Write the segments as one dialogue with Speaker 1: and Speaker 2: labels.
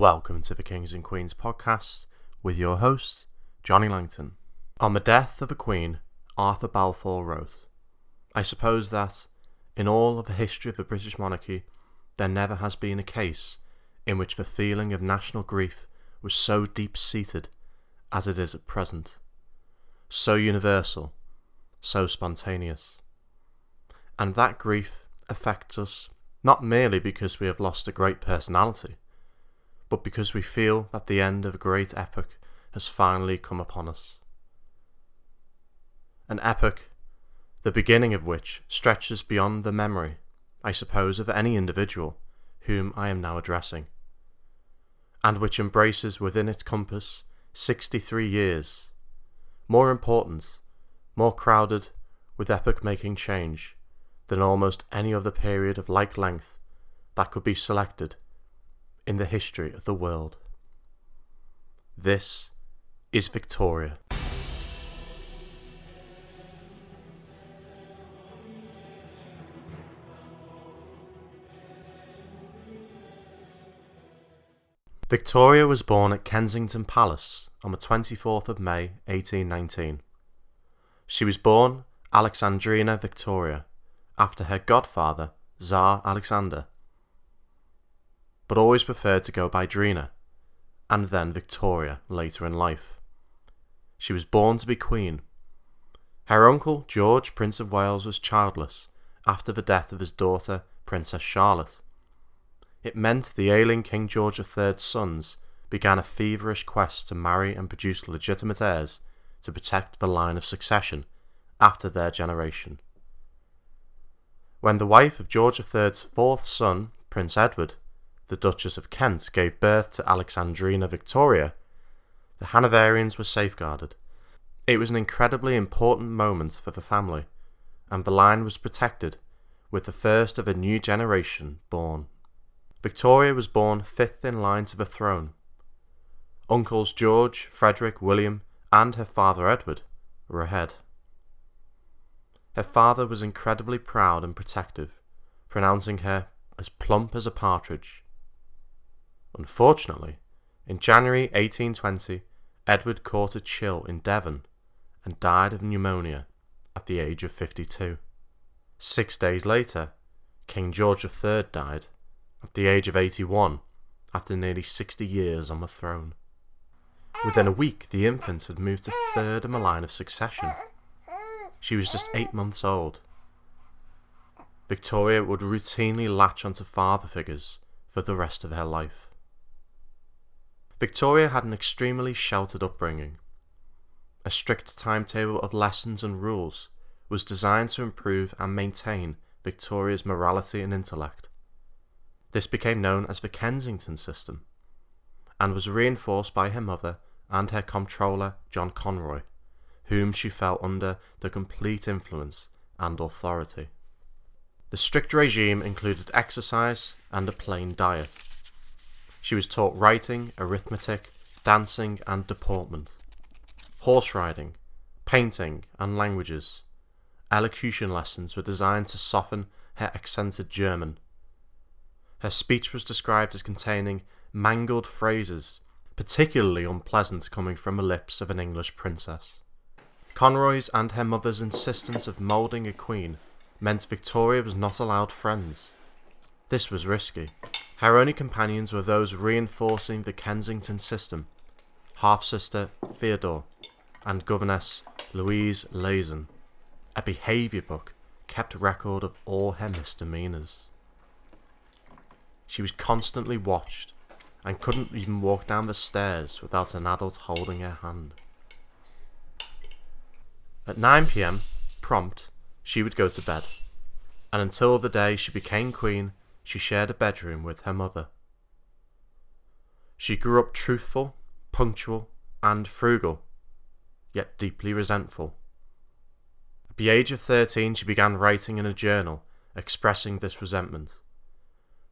Speaker 1: Welcome to the Kings and Queens podcast with your host, Johnny Langton. On the death of a queen, Arthur Balfour wrote, I suppose that, in all of the history of the British monarchy, there never has been a case in which the feeling of national grief was so deep seated as it is at present, so universal, so spontaneous. And that grief affects us not merely because we have lost a great personality, but because we feel that the end of a great epoch has finally come upon us. An epoch, the beginning of which stretches beyond the memory, I suppose, of any individual whom I am now addressing, and which embraces within its compass 63 years, more important, more crowded with epoch making change than almost any other period of like length that could be selected in the history of the world. This is Victoria. Victoria was born at Kensington Palace on the 24th of May 1819. She was born Alexandrina Victoria after her godfather, Tsar Alexander, but always preferred to go by Drina, and then Victoria later in life. She was born to be queen. Her uncle, George, Prince of Wales, was childless after the death of his daughter, Princess Charlotte. It meant the ailing King George III's sons began a feverish quest to marry and produce legitimate heirs to protect the line of succession after their generation. When the wife of George III's fourth son, Prince Edward, the Duchess of Kent, gave birth to Alexandrina Victoria, the Hanoverians were safeguarded. It was an incredibly important moment for the family, and the line was protected, with the first of a new generation born. Victoria was born fifth in line to the throne. Uncles George, Frederick, William, and her father Edward were ahead. Her father was incredibly proud and protective, pronouncing her as plump as a partridge Unfortunately, in January 1820, Edward caught a chill in Devon and died of pneumonia at the age of 52. Six days later, King George III died at the age of 81 after nearly 60 years on the throne. Within a week, the infant had moved to third in the line of succession. She was just eight months old. Victoria would routinely latch onto father figures for the rest of her life. Victoria had an extremely sheltered upbringing. A strict timetable of lessons and rules was designed to improve and maintain Victoria's morality and intellect. This became known as the Kensington system and was reinforced by her mother and her comptroller, John Conroy, whom she felt under the complete influence and authority. The strict regime included exercise and a plain diet. She was taught writing, arithmetic, dancing, and deportment, horse riding, painting, and languages. Elocution lessons were designed to soften her accented German. Her speech was described as containing mangled phrases, particularly unpleasant coming from the lips of an English princess. Conroy's and her mother's insistence of moulding a queen meant Victoria was not allowed friends. This was risky. Her only companions were those reinforcing the Kensington system half sister Feodore and governess Louise Lehzen. A behaviour book kept record of all her misdemeanours. She was constantly watched and couldn't even walk down the stairs without an adult holding her hand. At 9 pm, prompt, she would go to bed, and until the day she became queen, she shared a bedroom with her mother. She grew up truthful, punctual, and frugal, yet deeply resentful. At the age of 13, she began writing in a journal expressing this resentment.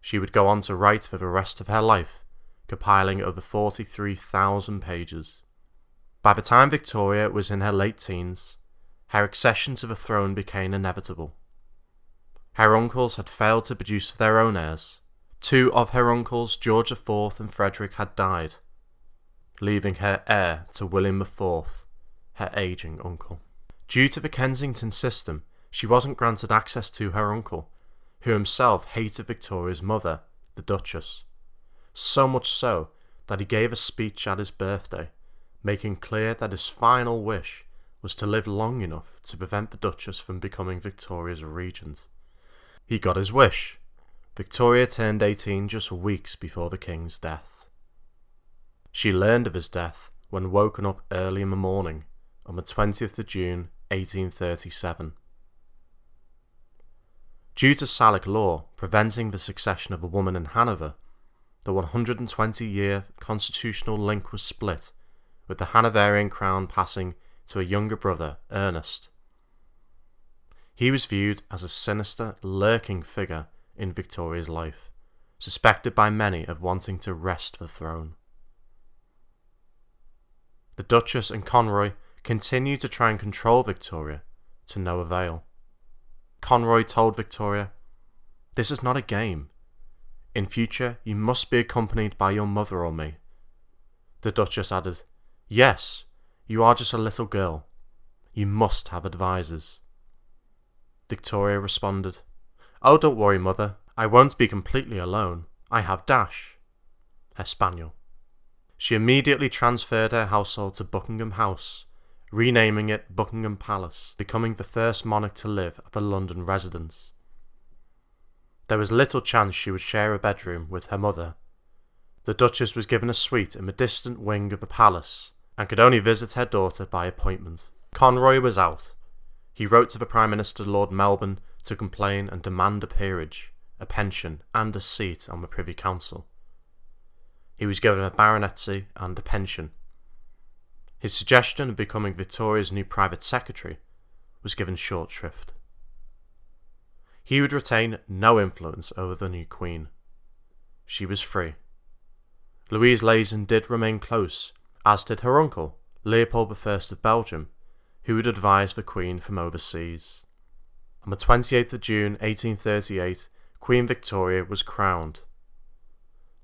Speaker 1: She would go on to write for the rest of her life, compiling over 43,000 pages. By the time Victoria was in her late teens, her accession to the throne became inevitable. Her uncles had failed to produce their own heirs, Two of her uncles, George IV and Frederick, had died, leaving her heir to William IV, her ageing uncle. Due to the Kensington system, she wasn't granted access to her uncle, who himself hated Victoria's mother, the Duchess. So much so that he gave a speech at his birthday, making clear that his final wish was to live long enough to prevent the Duchess from becoming Victoria's regent. He got his wish. Victoria turned 18 just weeks before the King's death. She learned of his death when woken up early in the morning on the 20th of June 1837. Due to Salic law preventing the succession of a woman in Hanover, the 120 year constitutional link was split, with the Hanoverian crown passing to a younger brother, Ernest. He was viewed as a sinister, lurking figure in Victoria's life, suspected by many of wanting to wrest the throne. The Duchess and Conroy continued to try and control Victoria, to no avail. Conroy told Victoria, This is not a game. In future, you must be accompanied by your mother or me. The Duchess added, Yes, you are just a little girl. You must have advisers. Victoria responded, Oh, don't worry, mother. I won't be completely alone. I have Dash, her spaniel. She immediately transferred her household to Buckingham House, renaming it Buckingham Palace, becoming the first monarch to live at the London residence. There was little chance she would share a bedroom with her mother. The Duchess was given a suite in the distant wing of the palace and could only visit her daughter by appointment. Conroy was out. He wrote to the Prime Minister Lord Melbourne to complain and demand a peerage, a pension, and a seat on the Privy Council. He was given a baronetcy and a pension. His suggestion of becoming Victoria's new private secretary was given short shrift. He would retain no influence over the new queen. She was free. Louise Lehzen did remain close, as did her uncle, Leopold I of Belgium, who would advise the queen from overseas. On the 28th of June 1838, Queen Victoria was crowned.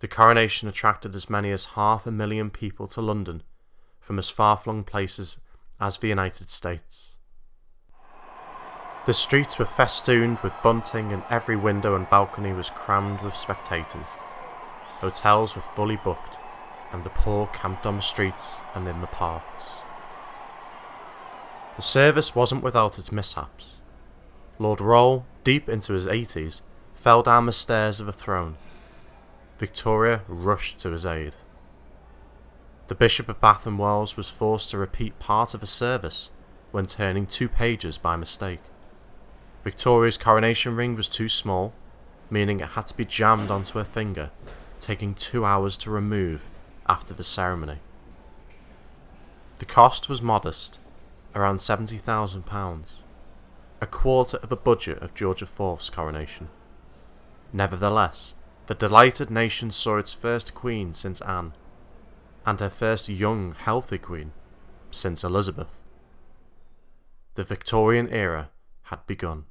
Speaker 1: The coronation attracted as many as half a million people to London from as far flung places as the United States. The streets were festooned with bunting, and every window and balcony was crammed with spectators. Hotels were fully booked, and the poor camped on the streets and in the parks. The service wasn't without its mishaps. Lord Rolle, deep into his 80s, fell down the stairs of the throne. Victoria rushed to his aid. The Bishop of Bath and Wells was forced to repeat part of a service when turning two pages by mistake. Victoria's coronation ring was too small, meaning it had to be jammed onto her finger, taking two hours to remove after the ceremony. The cost was modest, around £70,000, a quarter of the budget of George IV's coronation. Nevertheless, the delighted nation saw its first queen since Anne and her first young, healthy queen since Elizabeth. The Victorian era had begun.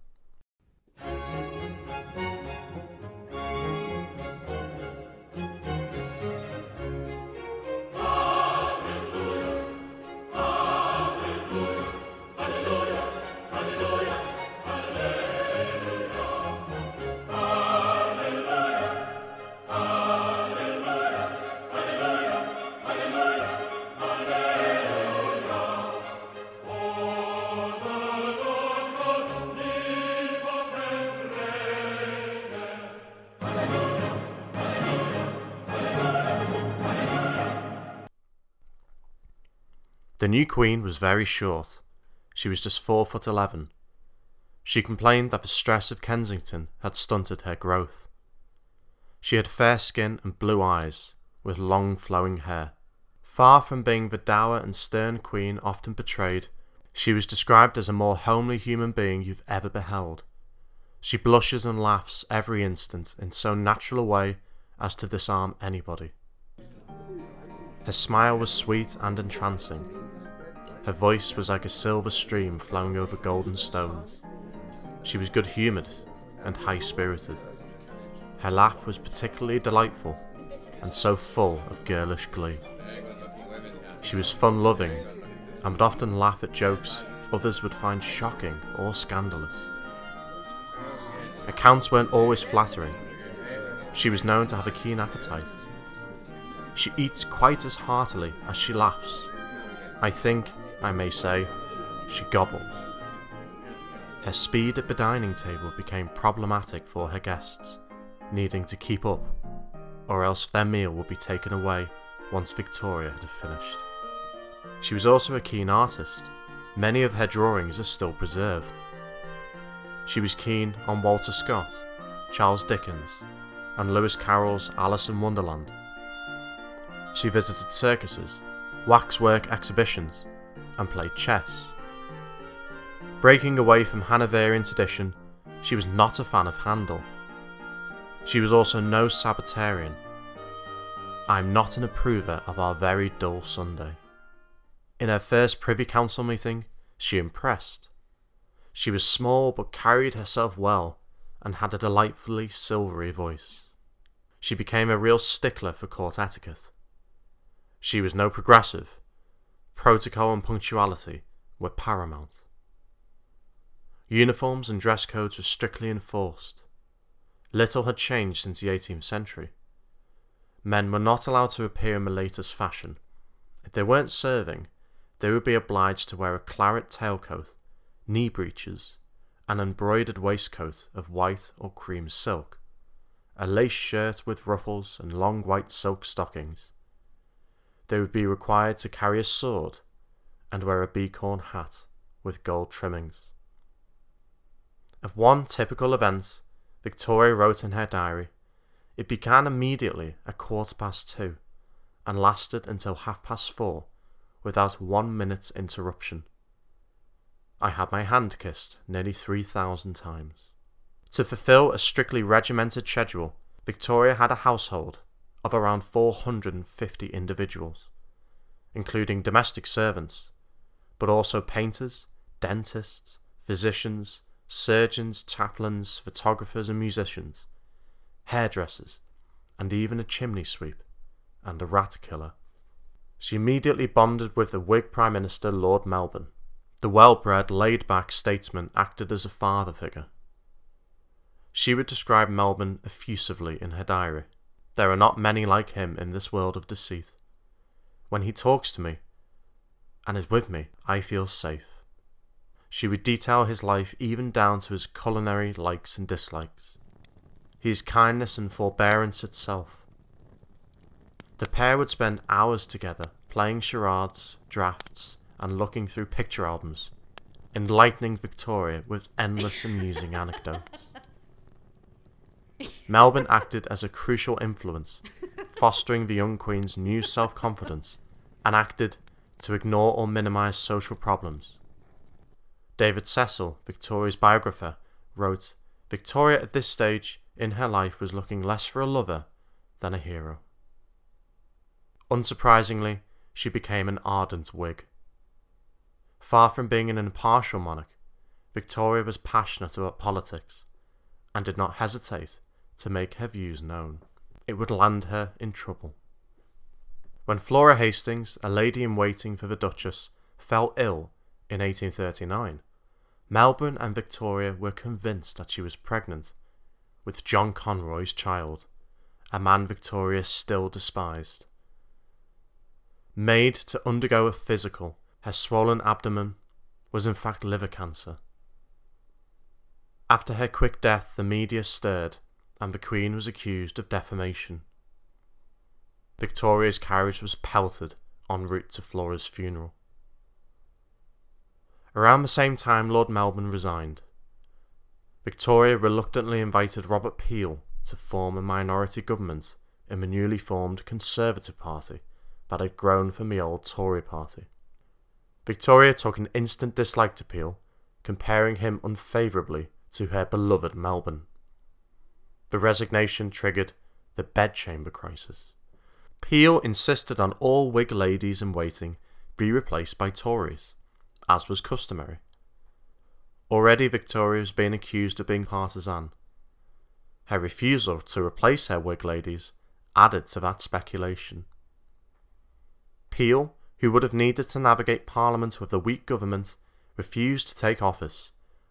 Speaker 1: New queen was very short. She was just four foot eleven. She complained that the stress of Kensington had stunted her growth. She had fair skin and blue eyes, with long flowing hair. Far from being the dour and stern queen often portrayed, she was described as a more homely human being you've ever beheld. She blushes and laughs every instant in so natural a way as to disarm anybody. Her smile was sweet and entrancing, her voice was like a silver stream flowing over golden stones. She was good humoured and high spirited. Her laugh was particularly delightful and so full of girlish glee. She was fun loving and would often laugh at jokes others would find shocking or scandalous. Accounts weren't always flattering. She was known to have a keen appetite. She eats quite as heartily as she laughs. I think, I may say, she gobbled. Her speed at the dining table became problematic for her guests, needing to keep up, or else their meal would be taken away once Victoria had finished. She was also a keen artist. Many of her drawings are still preserved. She was keen on Walter Scott, Charles Dickens, and Lewis Carroll's Alice in Wonderland. She visited circuses, waxwork exhibitions, and played chess. Breaking away from Hanoverian tradition, she was not a fan of Handel. She was also no Sabbatarian. I am not an approver of our very dull Sunday. In her first Privy Council meeting, she impressed. She was small but carried herself well and had a delightfully silvery voice. She became a real stickler for court etiquette. She was no progressive. Protocol and punctuality were paramount. Uniforms and dress codes were strictly enforced. Little had changed since the 18th century. Men were not allowed to appear in the latest fashion. If they weren't serving, they would be obliged to wear a claret tailcoat, knee breeches, an embroidered waistcoat of white or cream silk, a lace shirt with ruffles, and long white silk stockings. They would be required to carry a sword and wear a bicorn hat with gold trimmings. Of one typical event, Victoria wrote in her diary, it began immediately at quarter past two and lasted until half past four without one minute's interruption. I had my hand kissed nearly 3,000 times. To fulfill a strictly regimented schedule, Victoria had a household of around 450 individuals, including domestic servants, but also painters, dentists, physicians, surgeons, chaplains, photographers, and musicians, hairdressers, and even a chimney sweep and a rat killer. She immediately bonded with the Whig Prime Minister Lord Melbourne. The well bred, laid back statesman acted as a father figure. She would describe Melbourne effusively in her diary. There are not many like him in this world of deceit. When he talks to me and is with me, I feel safe. She would detail his life even down to his culinary likes and dislikes. He is kindness and forbearance itself. The pair would spend hours together playing charades, drafts, and looking through picture albums, enlightening Victoria with endless amusing anecdotes. Melbourne acted as a crucial influence, fostering the young Queen's new self confidence, and acted to ignore or minimise social problems. David Cecil, Victoria's biographer, wrote Victoria at this stage in her life was looking less for a lover than a hero. Unsurprisingly, she became an ardent Whig. Far from being an impartial monarch, Victoria was passionate about politics and did not hesitate to make her views known. It would land her in trouble. When Flora Hastings, a lady in waiting for the Duchess, fell ill in 1839, Melbourne and Victoria were convinced that she was pregnant with John Conroy's child, a man Victoria still despised. Made to undergo a physical, her swollen abdomen was in fact liver cancer. After her quick death, the media stirred, and the Queen was accused of defamation. Victoria's carriage was pelted en route to Flora's funeral. Around the same time, Lord Melbourne resigned. Victoria reluctantly invited Robert Peel to form a minority government in the newly formed Conservative Party that had grown from the old Tory party. Victoria took an instant dislike to Peel, comparing him unfavourably to her beloved Melbourne. The resignation triggered the bedchamber crisis. Peel insisted on all Whig ladies in waiting be replaced by Tories, as was customary. Already Victoria was being accused of being partisan. Her refusal to replace her Whig ladies added to that speculation. Peel, who would have needed to navigate Parliament with a weak government, refused to take office,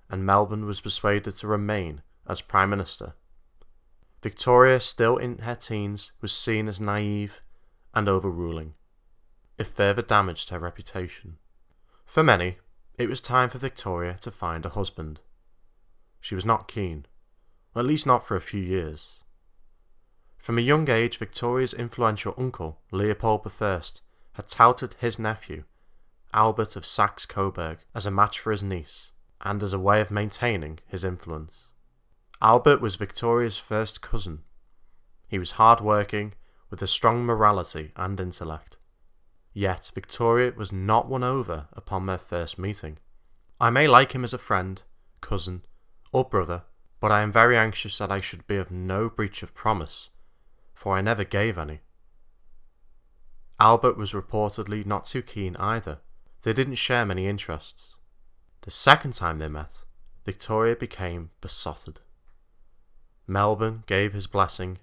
Speaker 1: and Melbourne was persuaded to remain as Prime Minister. Victoria, still in her teens, was seen as naive and overruling. It further damaged her reputation. For many, it was time for Victoria to find a husband. She was not keen, at least not for a few years. From a young age, Victoria's influential uncle, Leopold I, had touted his nephew, Albert of Saxe Coburg, as a match for his niece, and as a way of maintaining his influence. Albert was Victoria's first cousin. He was hard working, with a strong morality and intellect. Yet Victoria was not won over upon their first meeting. I may like him as a friend, cousin, or brother, but I am very anxious that I should be of no breach of promise, for I never gave any. Albert was reportedly not too keen either. They didn't share many interests. The second time they met, Victoria became besotted. Melbourne gave his blessing,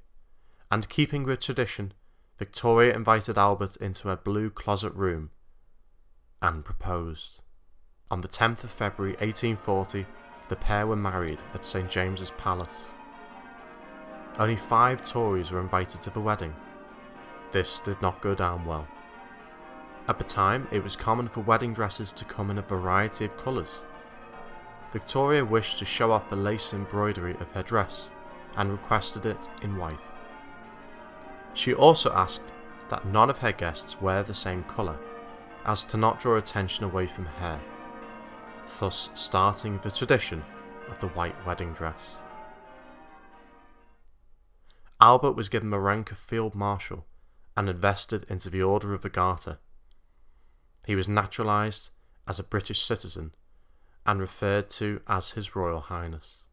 Speaker 1: and keeping with tradition, Victoria invited Albert into her blue closet room and proposed. On the 10th of February 1840, the pair were married at St James's Palace. Only five Tories were invited to the wedding. This did not go down well. At the time, it was common for wedding dresses to come in a variety of colours. Victoria wished to show off the lace embroidery of her dress and requested it in white. She also asked that none of her guests wear the same colour, as to not draw attention away from her, thus starting the tradition of the white wedding dress. Albert was given the rank of Field Marshal and invested into the Order of the Garter. He was naturalised as a British citizen and referred to as His Royal Highness.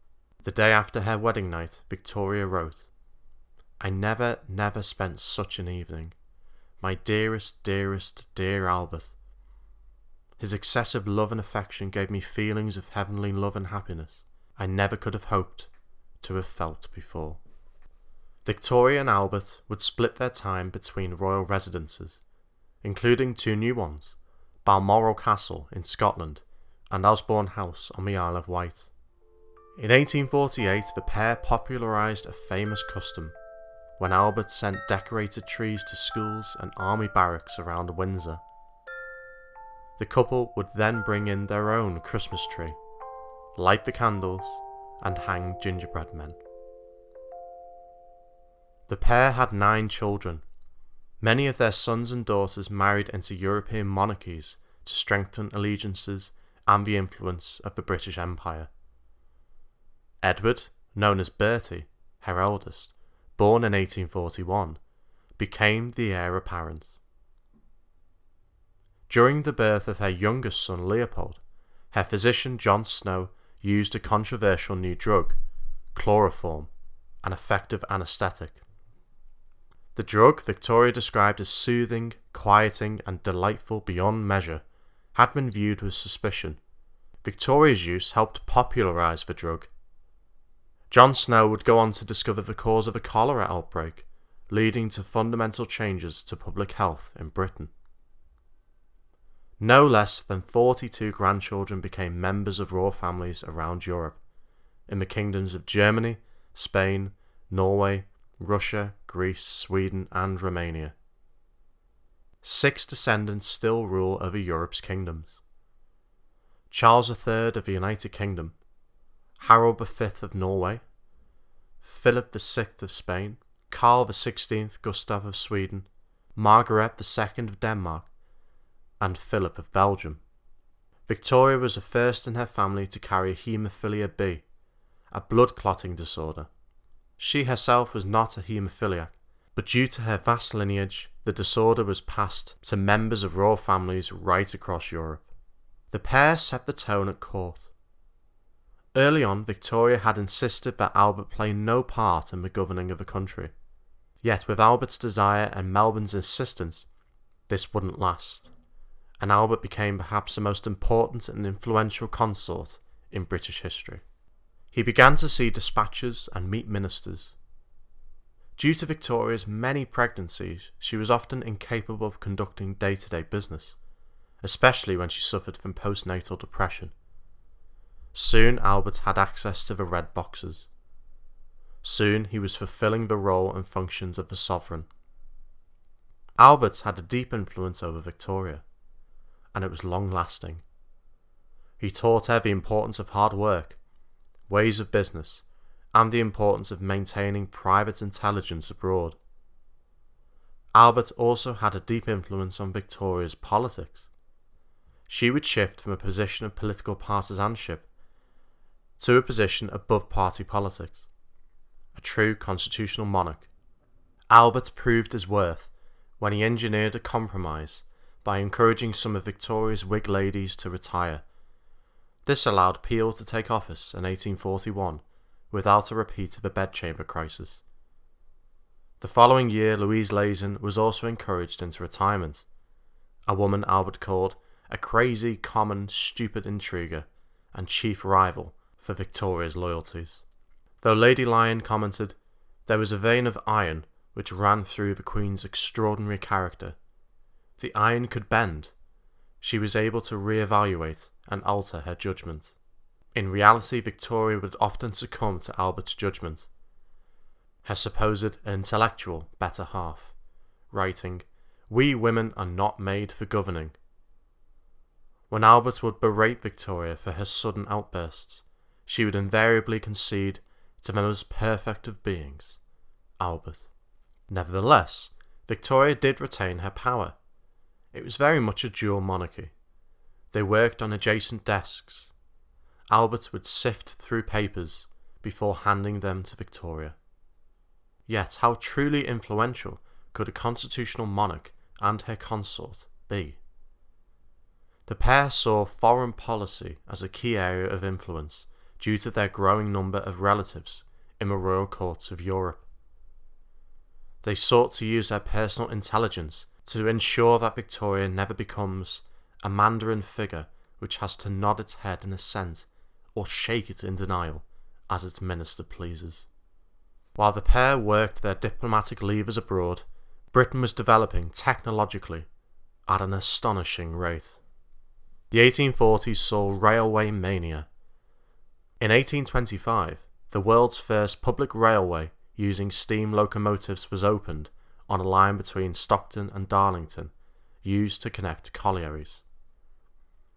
Speaker 1: The day after her wedding night, Victoria wrote, I never, never spent such an evening. My dearest, dearest, dear Albert. His excessive love and affection gave me feelings of heavenly love and happiness I never could have hoped to have felt before. Victoria and Albert would split their time between royal residences, including two new ones Balmoral Castle in Scotland and Osborne House on the Isle of Wight. In 1848, the pair popularised a famous custom when Albert sent decorated trees to schools and army barracks around Windsor. The couple would then bring in their own Christmas tree, light the candles, and hang gingerbread men. The pair had nine children. Many of their sons and daughters married into European monarchies to strengthen allegiances and the influence of the British Empire. Edward, known as Bertie, her eldest, born in 1841, became the heir apparent. During the birth of her youngest son Leopold, her physician John Snow used a controversial new drug, chloroform, an effective anaesthetic. The drug Victoria described as soothing, quieting, and delightful beyond measure had been viewed with suspicion. Victoria's use helped popularise the drug John Snow would go on to discover the cause of a cholera outbreak, leading to fundamental changes to public health in Britain. No less than 42 grandchildren became members of royal families around Europe, in the kingdoms of Germany, Spain, Norway, Russia, Greece, Sweden, and Romania. Six descendants still rule over Europe's kingdoms. Charles III of the United Kingdom Harold V of Norway, Philip VI of Spain, Karl XVI Gustav of Sweden, Margaret II of Denmark, and Philip of Belgium. Victoria was the first in her family to carry haemophilia B, a blood clotting disorder. She herself was not a haemophiliac, but due to her vast lineage, the disorder was passed to members of royal families right across Europe. The pair set the tone at court. Early on, Victoria had insisted that Albert play no part in the governing of the country. Yet, with Albert's desire and Melbourne's insistence, this wouldn't last, and Albert became perhaps the most important and influential consort in British history. He began to see dispatches and meet ministers. Due to Victoria's many pregnancies, she was often incapable of conducting day to day business, especially when she suffered from postnatal depression. Soon Albert had access to the red boxes. Soon he was fulfilling the role and functions of the sovereign. Albert had a deep influence over Victoria, and it was long lasting. He taught her the importance of hard work, ways of business, and the importance of maintaining private intelligence abroad. Albert also had a deep influence on Victoria's politics. She would shift from a position of political partisanship to a position above party politics, a true constitutional monarch. Albert proved his worth when he engineered a compromise by encouraging some of Victoria's Whig ladies to retire. This allowed Peel to take office in 1841 without a repeat of the bedchamber crisis. The following year, Louise Lehzen was also encouraged into retirement, a woman Albert called a crazy, common, stupid intriguer and chief rival for Victoria's loyalties. Though Lady Lyon commented, there was a vein of iron which ran through the Queen's extraordinary character. The iron could bend. She was able to re-evaluate and alter her judgment. In reality, Victoria would often succumb to Albert's judgment. Her supposed intellectual better half, writing, We women are not made for governing. When Albert would berate Victoria for her sudden outbursts, she would invariably concede to the most perfect of beings, Albert. Nevertheless, Victoria did retain her power. It was very much a dual monarchy. They worked on adjacent desks. Albert would sift through papers before handing them to Victoria. Yet, how truly influential could a constitutional monarch and her consort be? The pair saw foreign policy as a key area of influence due to their growing number of relatives in the royal courts of Europe. They sought to use their personal intelligence to ensure that Victoria never becomes a Mandarin figure which has to nod its head in assent or shake it in denial as its minister pleases. While the pair worked their diplomatic levers abroad, Britain was developing technologically at an astonishing rate. The 1840s saw railway mania. In 1825, the world's first public railway using steam locomotives was opened on a line between Stockton and Darlington, used to connect collieries.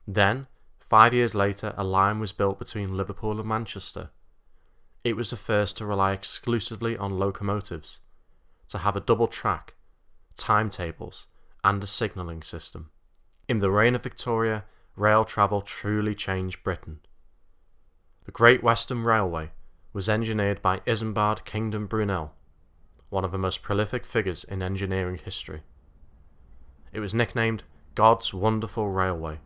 Speaker 1: Then, five years later, a line was built between Liverpool and Manchester. It was the first to rely exclusively on locomotives, to have a double track, timetables, and a signalling system. In the reign of Victoria, rail travel truly changed Britain. The Great Western Railway was engineered by Isambard Kingdom Brunel, one of the most prolific figures in engineering history. It was nicknamed God's Wonderful Railway.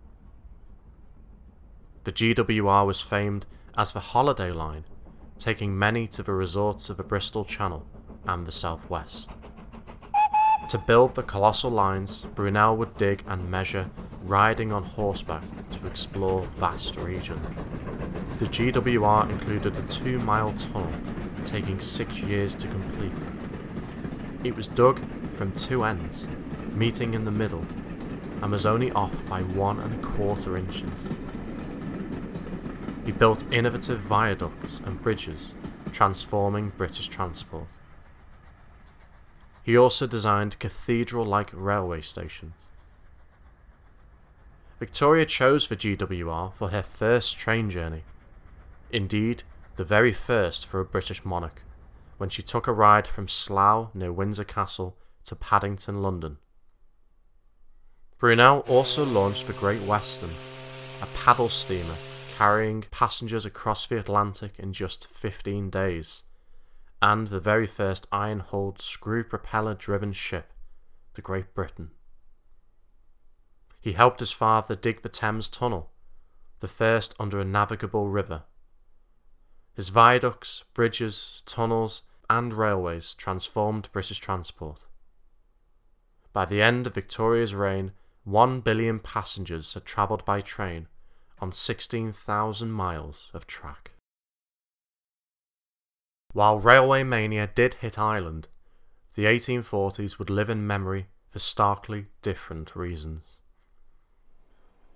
Speaker 1: The GWR was famed as the holiday line, taking many to the resorts of the Bristol Channel and the southwest. To build the colossal lines, Brunel would dig and measure, riding on horseback to explore vast regions. The GWR included a two mile tunnel, taking six years to complete. It was dug from two ends, meeting in the middle, and was only off by one and a quarter inches. He built innovative viaducts and bridges, transforming British transport. He also designed cathedral like railway stations. Victoria chose the GWR for her first train journey. Indeed, the very first for a British monarch, when she took a ride from Slough near Windsor Castle to Paddington, London. Brunel also launched the Great Western, a paddle steamer carrying passengers across the Atlantic in just 15 days and the very first iron hulled screw propeller driven ship, the Great Britain. He helped his father dig the Thames Tunnel, the first under a navigable river. His viaducts, bridges, tunnels, and railways transformed British transport. By the end of Victoria's reign, one billion passengers had travelled by train on 16,000 miles of track. While railway mania did hit Ireland, the 1840s would live in memory for starkly different reasons.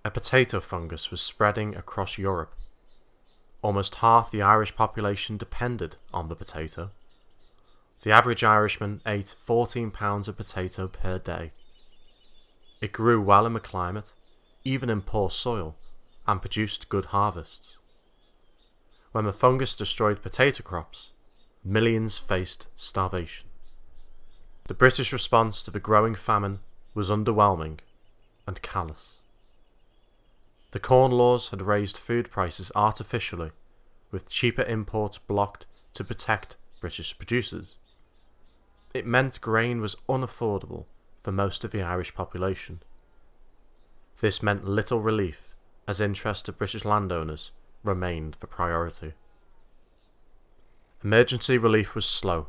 Speaker 1: A potato fungus was spreading across Europe. Almost half the Irish population depended on the potato. The average Irishman ate 14 pounds of potato per day. It grew well in the climate, even in poor soil, and produced good harvests. When the fungus destroyed potato crops, millions faced starvation. The British response to the growing famine was underwhelming and callous. The Corn Laws had raised food prices artificially, with cheaper imports blocked to protect British producers. It meant grain was unaffordable for most of the Irish population. This meant little relief as interest to British landowners remained the priority. Emergency relief was slow.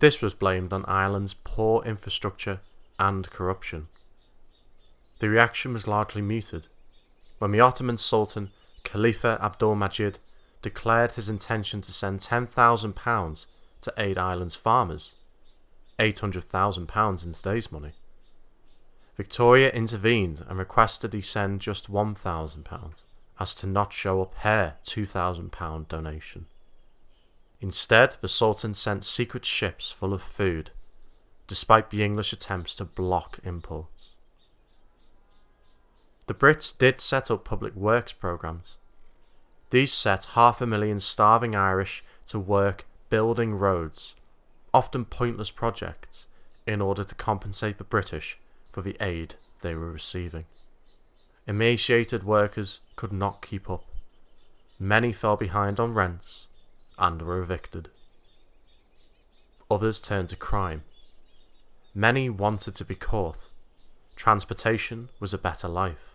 Speaker 1: This was blamed on Ireland's poor infrastructure and corruption. The reaction was largely muted when the Ottoman Sultan Khalifa Abdul Majid declared his intention to send £10,000 to aid Ireland's farmers, £800,000 in today's money. Victoria intervened and requested he send just £1,000 as to not show up her £2,000 donation. Instead, the Sultan sent secret ships full of food, despite the English attempts to block imports. The Brits did set up public works programs. These set half a million starving Irish to work building roads, often pointless projects, in order to compensate the British for the aid they were receiving. Emaciated workers could not keep up. Many fell behind on rents and were evicted. Others turned to crime. Many wanted to be caught. Transportation was a better life.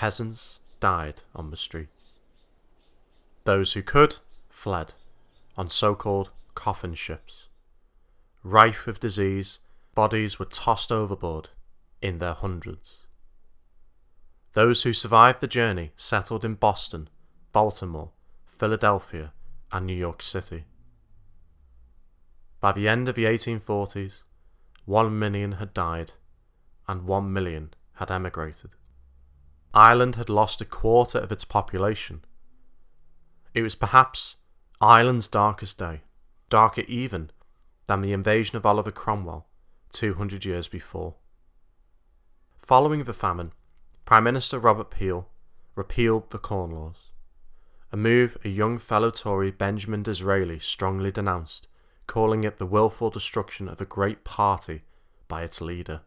Speaker 1: Peasants died on the streets. Those who could fled on so called coffin ships. Rife with disease Bodies were tossed overboard in their hundreds. Those who survived the journey settled in Boston, Baltimore, Philadelphia, and New York City. By the end of the 1840s, one million had died and one million had emigrated. Ireland had lost a quarter of its population. It was perhaps Ireland's darkest day, darker even than the invasion of Oliver Cromwell 200 years before. Following the famine, Prime Minister Robert Peel repealed the Corn Laws, a move a young fellow Tory Benjamin Disraeli strongly denounced, calling it the wilful destruction of a great party by its leader.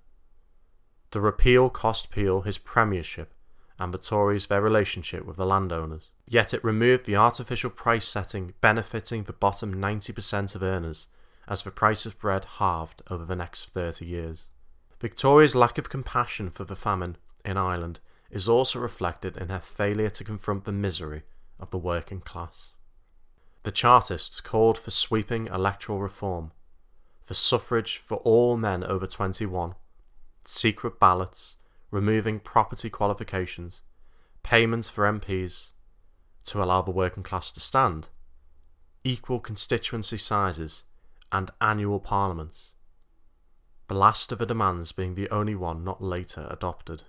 Speaker 1: The repeal cost Peel his premiership and the Tories their relationship with the landowners. Yet it removed the artificial price setting benefiting the bottom 90% of earners as the price of bread halved over the next 30 years. Victoria's lack of compassion for the famine in Ireland is also reflected in her failure to confront the misery of the working class. The Chartists called for sweeping electoral reform, for suffrage for all men over 21, secret ballots, removing property qualifications, payments for MPs to allow the working class to stand, equal constituency sizes, and annual parliaments, the last of the demands being the only one not later adopted.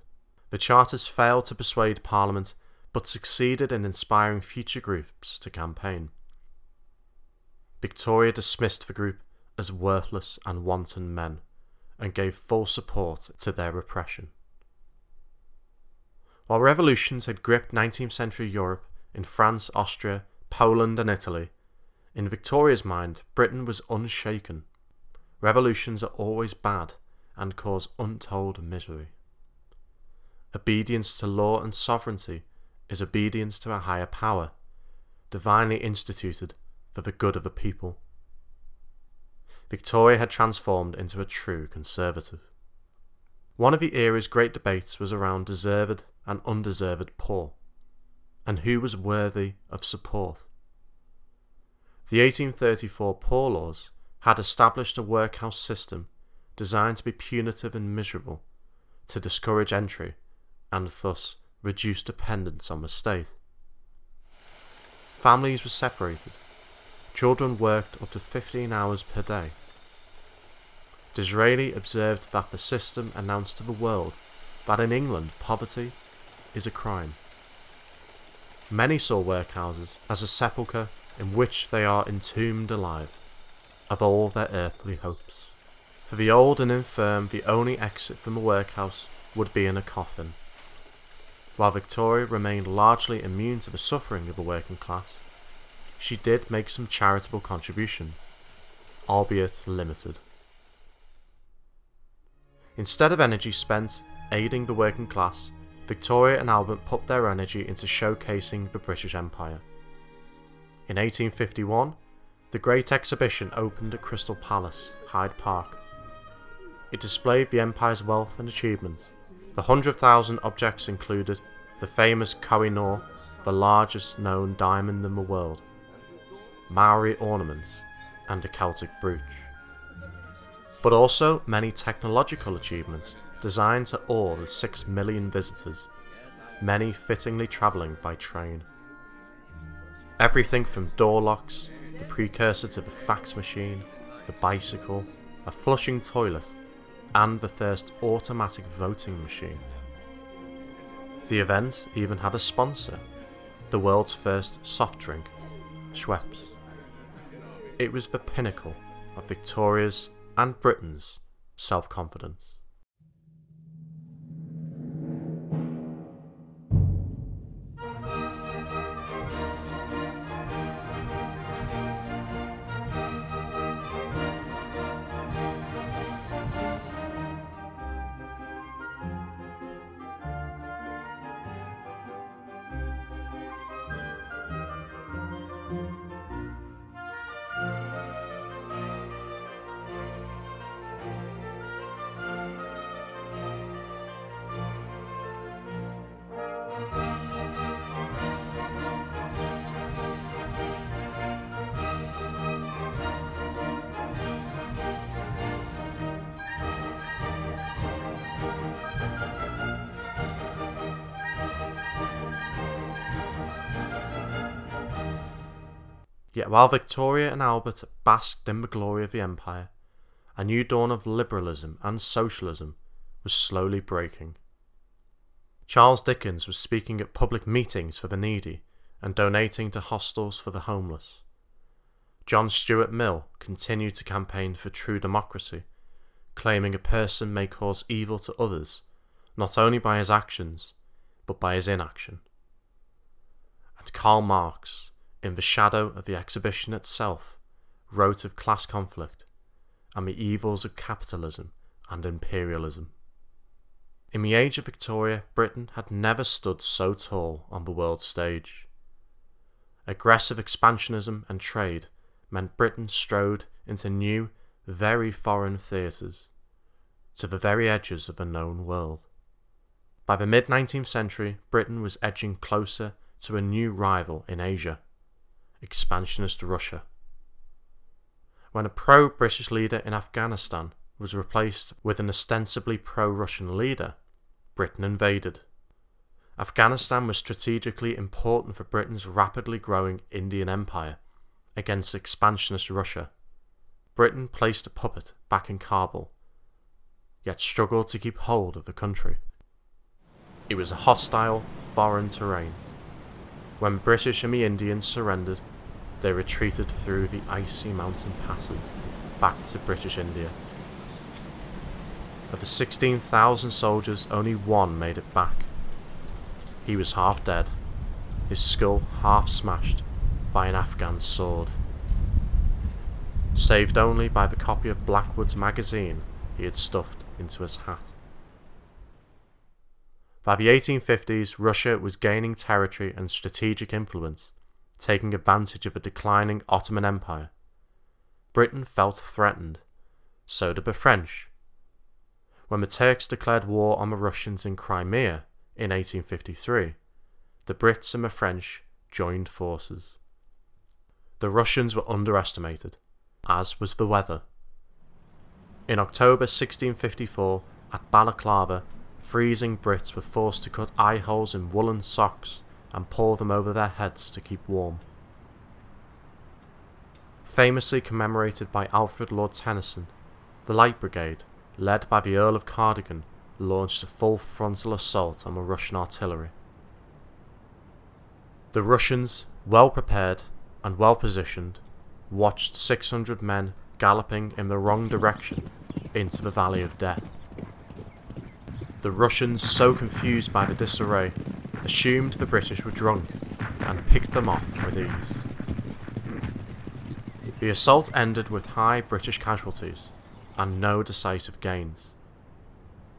Speaker 1: The charters failed to persuade Parliament but succeeded in inspiring future groups to campaign. Victoria dismissed the group as worthless and wanton men and gave full support to their repression. While revolutions had gripped 19th century Europe in France, Austria, Poland, and Italy, in Victoria's mind, Britain was unshaken. Revolutions are always bad and cause untold misery. Obedience to law and sovereignty is obedience to a higher power, divinely instituted for the good of the people. Victoria had transformed into a true conservative. One of the era's great debates was around deserved and undeserved poor, and who was worthy of support. The 1834 Poor Laws had established a workhouse system designed to be punitive and miserable, to discourage entry, and thus reduce dependence on the state. Families were separated. children worked up to 15 hours per day. Disraeli observed that the system announced to the world that in England poverty is a crime. Many saw workhouses as a sepulchre in which they are entombed alive of all their earthly hopes. For the old and infirm, the only exit from a workhouse would be in a coffin. While Victoria remained largely immune to the suffering of the working class, she did make some charitable contributions, albeit limited. Instead of energy spent aiding the working class, Victoria and Albert put their energy into showcasing the British Empire. In 1851, the Great Exhibition opened at Crystal Palace, Hyde Park. It displayed the Empire's wealth and achievements. The 100,000 objects included the famous Koh-i-Noor, the largest known diamond in the world, Maori ornaments, and a Celtic brooch. But also many technological achievements designed to awe the 6 million visitors, many fittingly travelling by train. Everything from door locks, the precursor to the fax machine, the bicycle, a flushing toilet, and the first automatic voting machine. The event even had a sponsor, the world's first soft drink, Schweppes. It was the pinnacle of Victoria's and Britain's self confidence. Yet while Victoria and Albert basked in the glory of the empire, a new dawn of liberalism and socialism was slowly breaking. Charles Dickens was speaking at public meetings for the needy and donating to hostels for the homeless. John Stuart Mill continued to campaign for true democracy, claiming a person may cause evil to others not only by his actions, but by his inaction. And Karl Marx, in the shadow of the exhibition itself, wrote of class conflict and the evils of capitalism and imperialism. In the age of Victoria, Britain had never stood so tall on the world stage. Aggressive expansionism and trade meant Britain strode into new, very foreign theatres, to the very edges of the known world. By the mid 19th century, Britain was edging closer to a new rival in Asia expansionist Russia. When a pro British leader in Afghanistan was replaced with an ostensibly pro Russian leader, Britain invaded. Afghanistan was strategically important for Britain's rapidly growing Indian Empire against expansionist Russia. Britain placed a puppet back in Kabul, yet struggled to keep hold of the country. It was a hostile, foreign terrain. When British and the Indians surrendered, they retreated through the icy mountain passes back to British India. Of the 16,000 soldiers, only one made it back. He was half dead, his skull half smashed by an Afghan sword. Saved only by the copy of Blackwood's magazine he had stuffed into his hat. By the 1850s, Russia was gaining territory and strategic influence taking advantage of a declining Ottoman Empire. Britain felt threatened. So did the French. When the Turks declared war on the Russians in Crimea in 1853, the Brits and the French joined forces. The Russians were underestimated, as was the weather. In October 1654, at Balaclava, freezing Brits were forced to cut eye holes in woolen socks and pour them over their heads to keep warm. Famously commemorated by Alfred Lord Tennyson, the Light Brigade, led by the Earl of Cardigan, launched a full frontal assault on the Russian artillery. The Russians, well prepared and well positioned, watched 600 men galloping in the wrong direction into the Valley of Death. The Russians, so confused by the disarray, assumed the British were drunk and picked them off with ease. The assault ended with high British casualties and no decisive gains.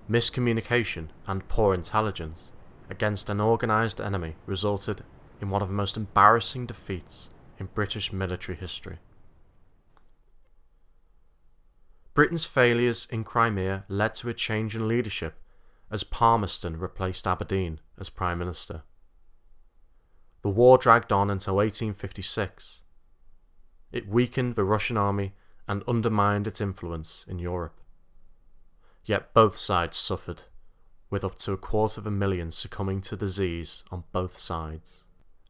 Speaker 1: Miscommunication and poor intelligence against an organised enemy resulted in one of the most embarrassing defeats in British military history. Britain's failures in Crimea led to a change in leadership as Palmerston replaced Aberdeen as Prime Minister. The war dragged on until 1856. It weakened the Russian army and undermined its influence in Europe. Yet both sides suffered, with up to a quarter of a million succumbing to disease on both sides.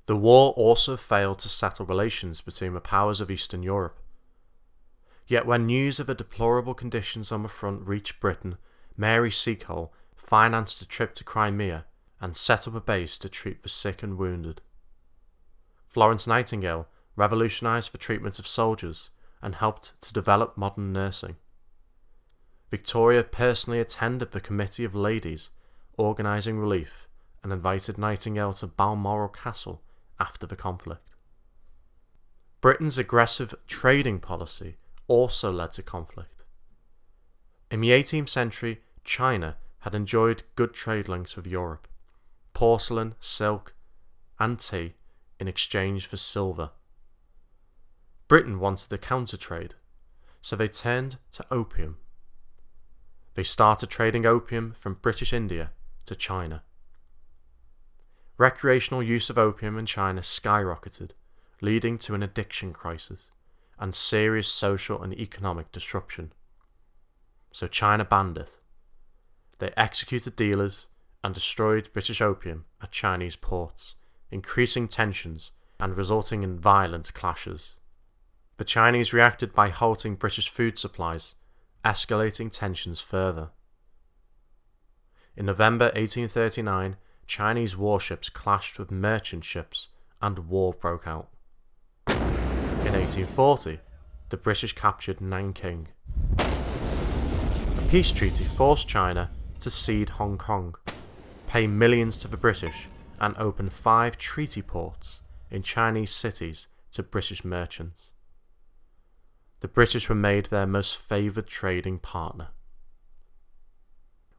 Speaker 1: The war also failed to settle relations between the powers of Eastern Europe. Yet when news of the deplorable conditions on the front reached Britain, Mary Seacole financed a trip to Crimea and set up a base to treat the sick and wounded. Florence Nightingale revolutionised the treatment of soldiers and helped to develop modern nursing. Victoria personally attended the Committee of Ladies organising relief and invited Nightingale to Balmoral Castle after the conflict. Britain's aggressive trading policy also led to conflict. In the 18th century, China had enjoyed good trade links with Europe porcelain, silk, and tea in exchange for silver. Britain wanted a counter trade, so they turned to opium. They started trading opium from British India to China. Recreational use of opium in China skyrocketed, leading to an addiction crisis and serious social and economic disruption. So China banned it. They executed dealers and destroyed British opium at Chinese ports, increasing tensions and resulting in violent clashes. The Chinese reacted by halting British food supplies, escalating tensions further. In November 1839, Chinese warships clashed with merchant ships and war broke out. In 1840, the British captured Nanking. A peace treaty forced China to cede Hong Kong, pay millions to the British, and open five treaty ports in Chinese cities to British merchants the British were made their most favoured trading partner.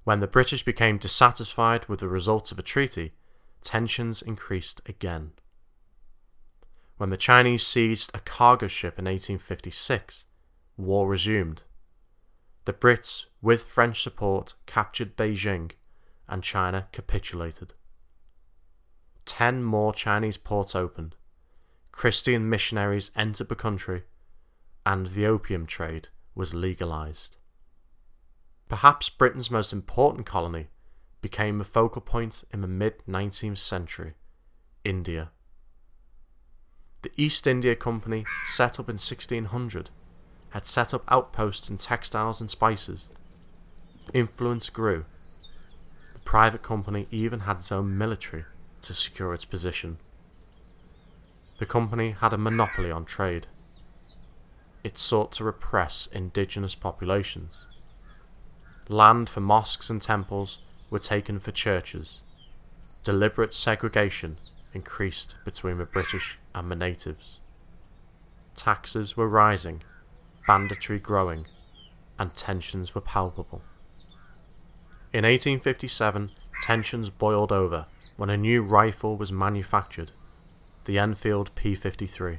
Speaker 1: When the British became dissatisfied with the results of a treaty, tensions increased again. When the Chinese seized a cargo ship in 1856, war resumed. The Brits, with French support, captured Beijing, and China capitulated. Ten more Chinese ports opened. Christian missionaries entered the country and the opium trade was legalised. Perhaps Britain's most important colony became a focal point in the mid 19th century India. The East India Company, set up in 1600, had set up outposts in textiles and spices. Influence grew. Private company even had its own military to secure its position. The company had a monopoly on trade it sought to repress indigenous populations. Land for mosques and temples were taken for churches. Deliberate segregation increased between the British and the natives. Taxes were rising, banditry growing, and tensions were palpable. In 1857, tensions boiled over when a new rifle was manufactured, the Enfield P53.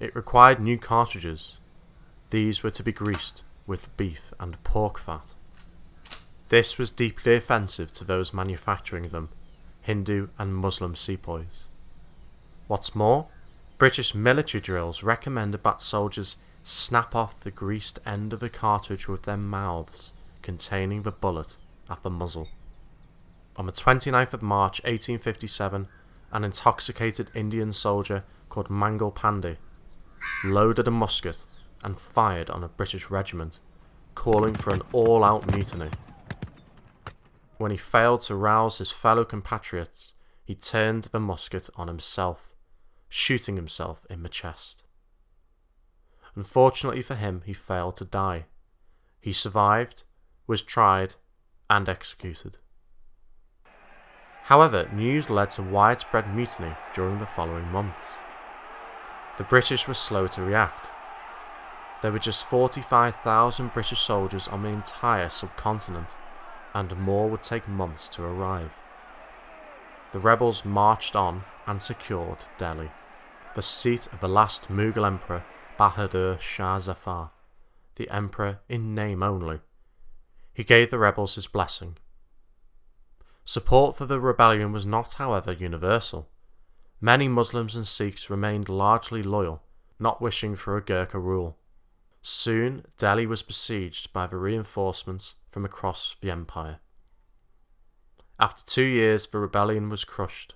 Speaker 1: It required new cartridges. These were to be greased with beef and pork fat. This was deeply offensive to those manufacturing them, Hindu and Muslim sepoys. What's more, British military drills recommended that soldiers snap off the greased end of a cartridge with their mouths containing the bullet at the muzzle. On the 29th of March 1857, an intoxicated Indian soldier called Mangal Pandey loaded a musket and fired on a British regiment, calling for an all out mutiny. When he failed to rouse his fellow compatriots, he turned the musket on himself, shooting himself in the chest. Unfortunately for him, he failed to die. He survived, was tried, and executed. However, news led to widespread mutiny during the following months. The British were slow to react. There were just 45,000 British soldiers on the entire subcontinent, and more would take months to arrive. The rebels marched on and secured Delhi, the seat of the last Mughal emperor Bahadur Shah Zafar, the emperor in name only. He gave the rebels his blessing. Support for the rebellion was not, however, universal. Many Muslims and Sikhs remained largely loyal, not wishing for a Gurkha rule. Soon, Delhi was besieged by the reinforcements from across the empire. After two years, the rebellion was crushed.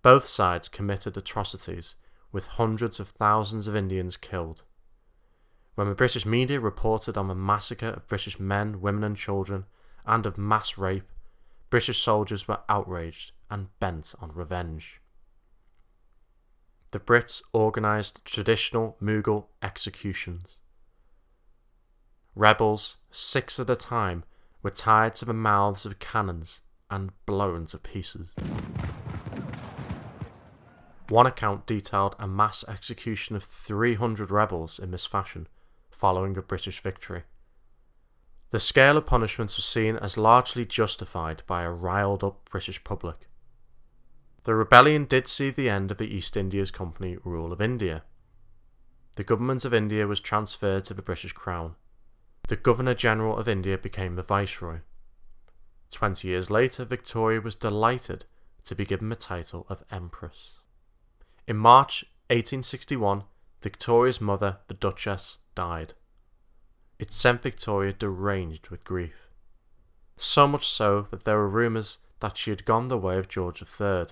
Speaker 1: Both sides committed atrocities, with hundreds of thousands of Indians killed. When the British media reported on the massacre of British men, women, and children, and of mass rape, British soldiers were outraged and bent on revenge. The Brits organised traditional Mughal executions. Rebels, six at a time, were tied to the mouths of cannons and blown to pieces. One account detailed a mass execution of 300 rebels in this fashion following a British victory. The scale of punishments was seen as largely justified by a riled up British public. The rebellion did see the end of the East Indies Company rule of India. The government of India was transferred to the British Crown the Governor General of India became the Viceroy. Twenty years later, Victoria was delighted to be given the title of Empress. In March 1861, Victoria's mother, the Duchess, died. It sent Victoria deranged with grief. So much so that there were rumours that she had gone the way of George III.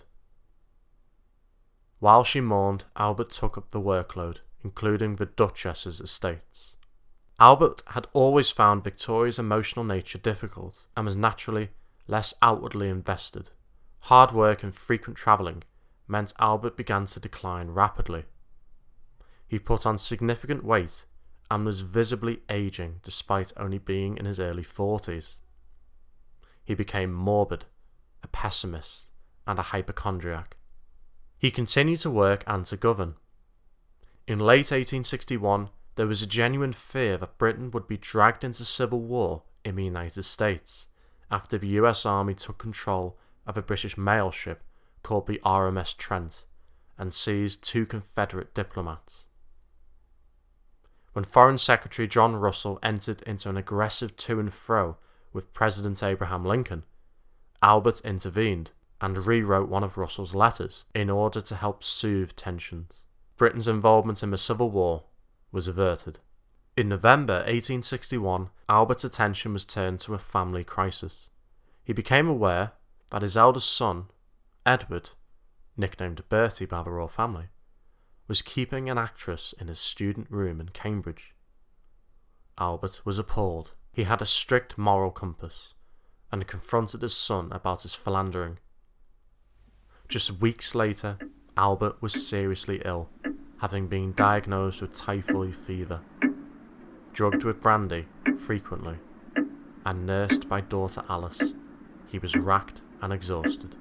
Speaker 1: While she mourned, Albert took up the workload, including the Duchess's estates. Albert had always found Victoria's emotional nature difficult and was naturally less outwardly invested. Hard work and frequent travelling meant Albert began to decline rapidly. He put on significant weight and was visibly aging despite only being in his early 40s. He became morbid, a pessimist, and a hypochondriac. He continued to work and to govern. In late 1861, there was a genuine fear that Britain would be dragged into civil war in the United States after the US Army took control of a British mail ship called the RMS Trent and seized two Confederate diplomats. When Foreign Secretary John Russell entered into an aggressive to and fro with President Abraham Lincoln, Albert intervened and rewrote one of Russell's letters in order to help soothe tensions. Britain's involvement in the Civil War was averted. In November 1861, Albert's attention was turned to a family crisis. He became aware that his eldest son, Edward, nicknamed Bertie by the royal family, was keeping an actress in his student room in Cambridge. Albert was appalled. He had a strict moral compass and confronted his son about his philandering. Just weeks later, Albert was seriously ill having been diagnosed with typhoid fever, drugged with brandy frequently, and nursed by daughter Alice, he was racked and exhausted.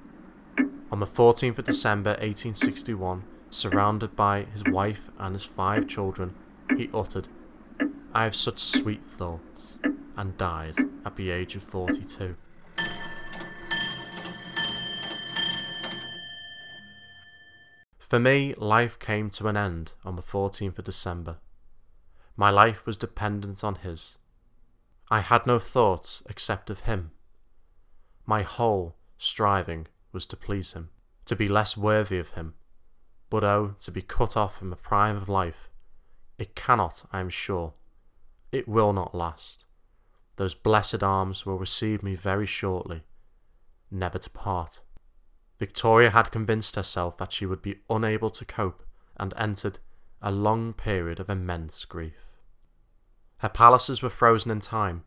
Speaker 1: On the 14th of December 1861, surrounded by his wife and his five children, he uttered, I have such sweet thoughts, and died at the age of 42. For me, life came to an end on the 14th of December. My life was dependent on his. I had no thoughts except of him. My whole striving was to please him, to be less worthy of him. But oh, to be cut off from the prime of life. It cannot, I am sure. It will not last. Those blessed arms will receive me very shortly, never to part. Victoria had convinced herself that she would be unable to cope and entered a long period of immense grief. Her palaces were frozen in time.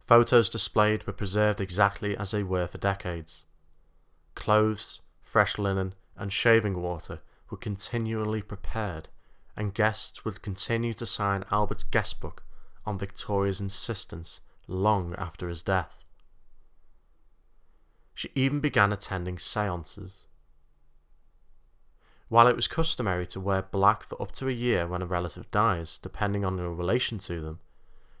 Speaker 1: Photos displayed were preserved exactly as they were for decades. Clothes, fresh linen, and shaving water were continually prepared, and guests would continue to sign Albert's guest book on Victoria's insistence long after his death. She even began attending seances. While it was customary to wear black for up to a year when a relative dies, depending on your relation to them,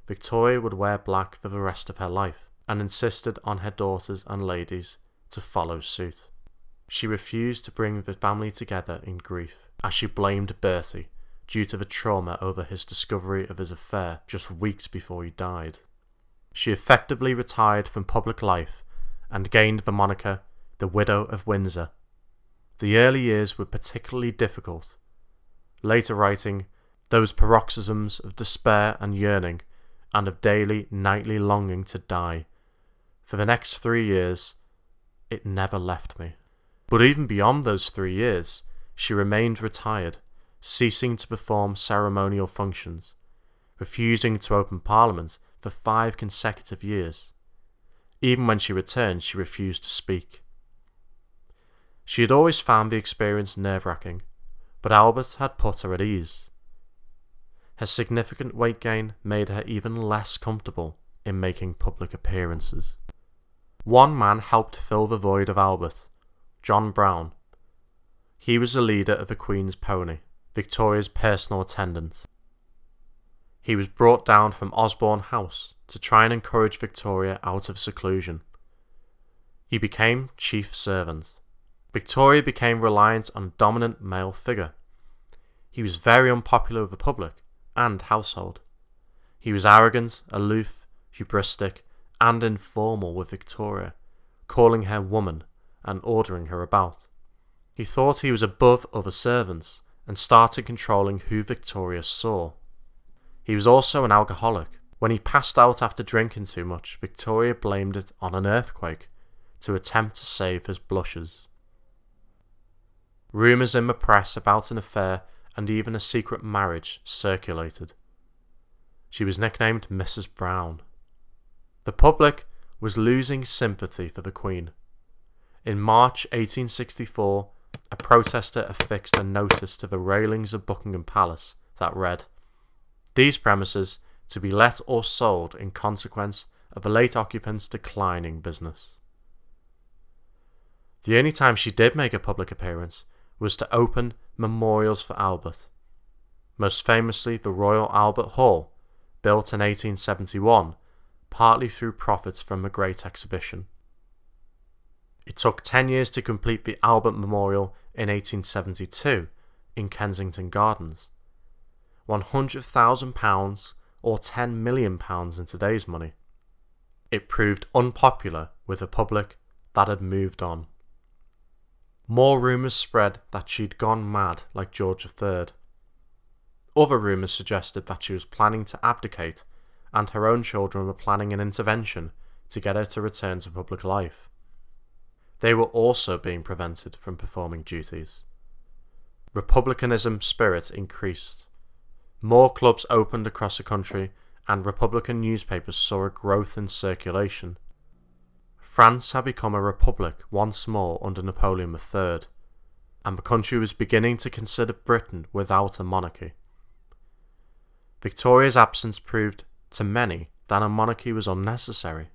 Speaker 1: Victoria would wear black for the rest of her life and insisted on her daughters and ladies to follow suit. She refused to bring the family together in grief, as she blamed Bertie due to the trauma over his discovery of his affair just weeks before he died. She effectively retired from public life and gained the moniker the Widow of Windsor. The early years were particularly difficult. Later writing, those paroxysms of despair and yearning, and of daily, nightly longing to die. For the next three years, it never left me. But even beyond those three years, she remained retired, ceasing to perform ceremonial functions, refusing to open Parliament for five consecutive years. Even when she returned, she refused to speak. She had always found the experience nerve wracking, but Albert had put her at ease. Her significant weight gain made her even less comfortable in making public appearances. One man helped fill the void of Albert John Brown. He was the leader of the Queen's pony, Victoria's personal attendant. He was brought down from Osborne House to try and encourage Victoria out of seclusion. He became chief servant. Victoria became reliant on a dominant male figure. He was very unpopular with the public and household. He was arrogant, aloof, hubristic, and informal with Victoria, calling her woman and ordering her about. He thought he was above other servants and started controlling who Victoria saw. He was also an alcoholic. When he passed out after drinking too much, Victoria blamed it on an earthquake to attempt to save his blushes. Rumours in the press about an affair and even a secret marriage circulated. She was nicknamed Mrs. Brown. The public was losing sympathy for the Queen. In March 1864, a protester affixed a notice to the railings of Buckingham Palace that read, These premises to be let or sold in consequence of the late occupant's declining business. The only time she did make a public appearance was to open memorials for Albert, most famously the Royal Albert Hall, built in 1871, partly through profits from the Great Exhibition. It took 10 years to complete the Albert Memorial in 1872 in Kensington Gardens. £100,000 or £10 million in today's money. It proved unpopular with the public that had moved on. More rumours spread that she'd gone mad like George III. Other rumours suggested that she was planning to abdicate and her own children were planning an intervention to get her to return to public life. They were also being prevented from performing duties. Republicanism spirit increased. More clubs opened across the country, and Republican newspapers saw a growth in circulation. France had become a republic once more under Napoleon III, and the country was beginning to consider Britain without a monarchy. Victoria's absence proved, to many, that a monarchy was unnecessary.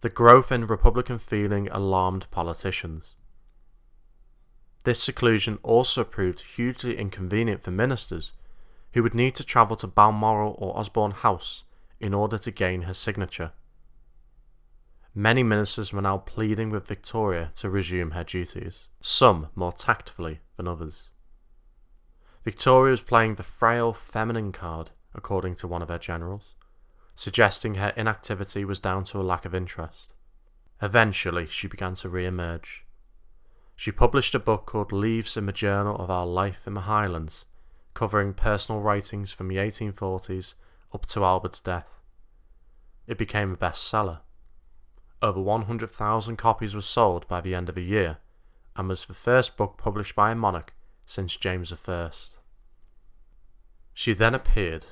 Speaker 1: The growth in Republican feeling alarmed politicians. This seclusion also proved hugely inconvenient for ministers who would need to travel to Balmoral or Osborne House in order to gain her signature. Many ministers were now pleading with Victoria to resume her duties, some more tactfully than others. Victoria was playing the frail feminine card, according to one of her generals suggesting her inactivity was down to a lack of interest. Eventually, she began to re emerge. She published a book called Leaves in the Journal of Our Life in the Highlands, covering personal writings from the 1840s up to Albert's death. It became a bestseller. Over 100,000 copies were sold by the end of the year, and was the first book published by a monarch since James I. She then appeared.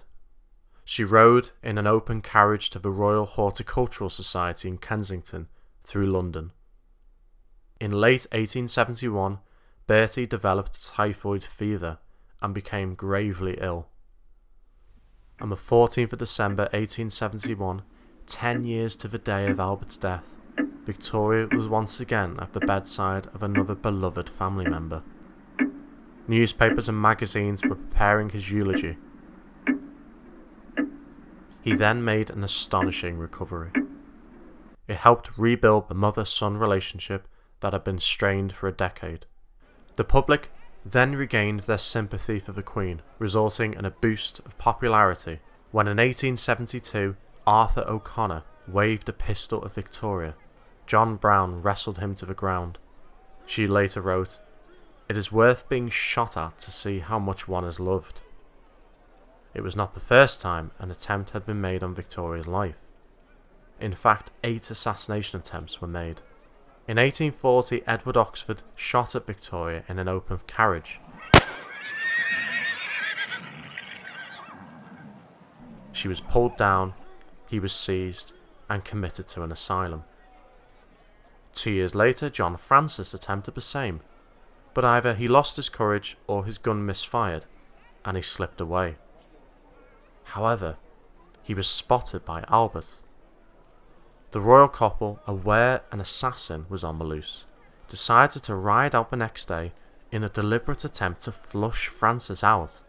Speaker 1: She rode in an open carriage to the Royal Horticultural Society in Kensington through London. In late 1871, Bertie developed typhoid fever and became gravely ill. On the 14th of December 1871, ten years to the day of Albert's death, Victoria was once again at the bedside of another beloved family member. Newspapers and magazines were preparing his eulogy. He then made an astonishing recovery. It helped rebuild the mother son relationship that had been strained for a decade. The public then regained their sympathy for the Queen, resulting in a boost of popularity when in 1872 Arthur O'Connor waved a pistol at Victoria. John Brown wrestled him to the ground. She later wrote, It is worth being shot at to see how much one is loved. It was not the first time an attempt had been made on Victoria's life. In fact, eight assassination attempts were made. In 1840, Edward Oxford shot at Victoria in an open carriage. She was pulled down, he was seized, and committed to an asylum. Two years later, John Francis attempted the same, but either he lost his courage or his gun misfired, and he slipped away. However, he was spotted by Albert, the royal couple, aware an assassin was on the loose, decided to ride out the next day in a deliberate attempt to flush Francis out,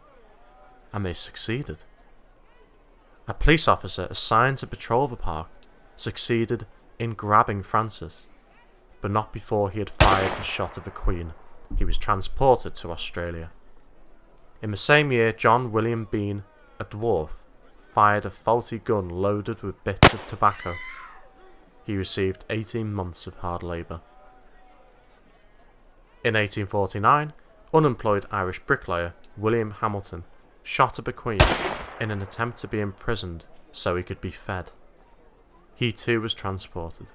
Speaker 1: and they succeeded. A police officer assigned to patrol the park succeeded in grabbing Francis, but not before he had fired a shot at the Queen. He was transported to Australia. In the same year, John William Bean, a dwarf, fired a faulty gun loaded with bits of tobacco he received 18 months of hard labour. In 1849, unemployed Irish bricklayer William Hamilton shot a queen in an attempt to be imprisoned so he could be fed. He too was transported.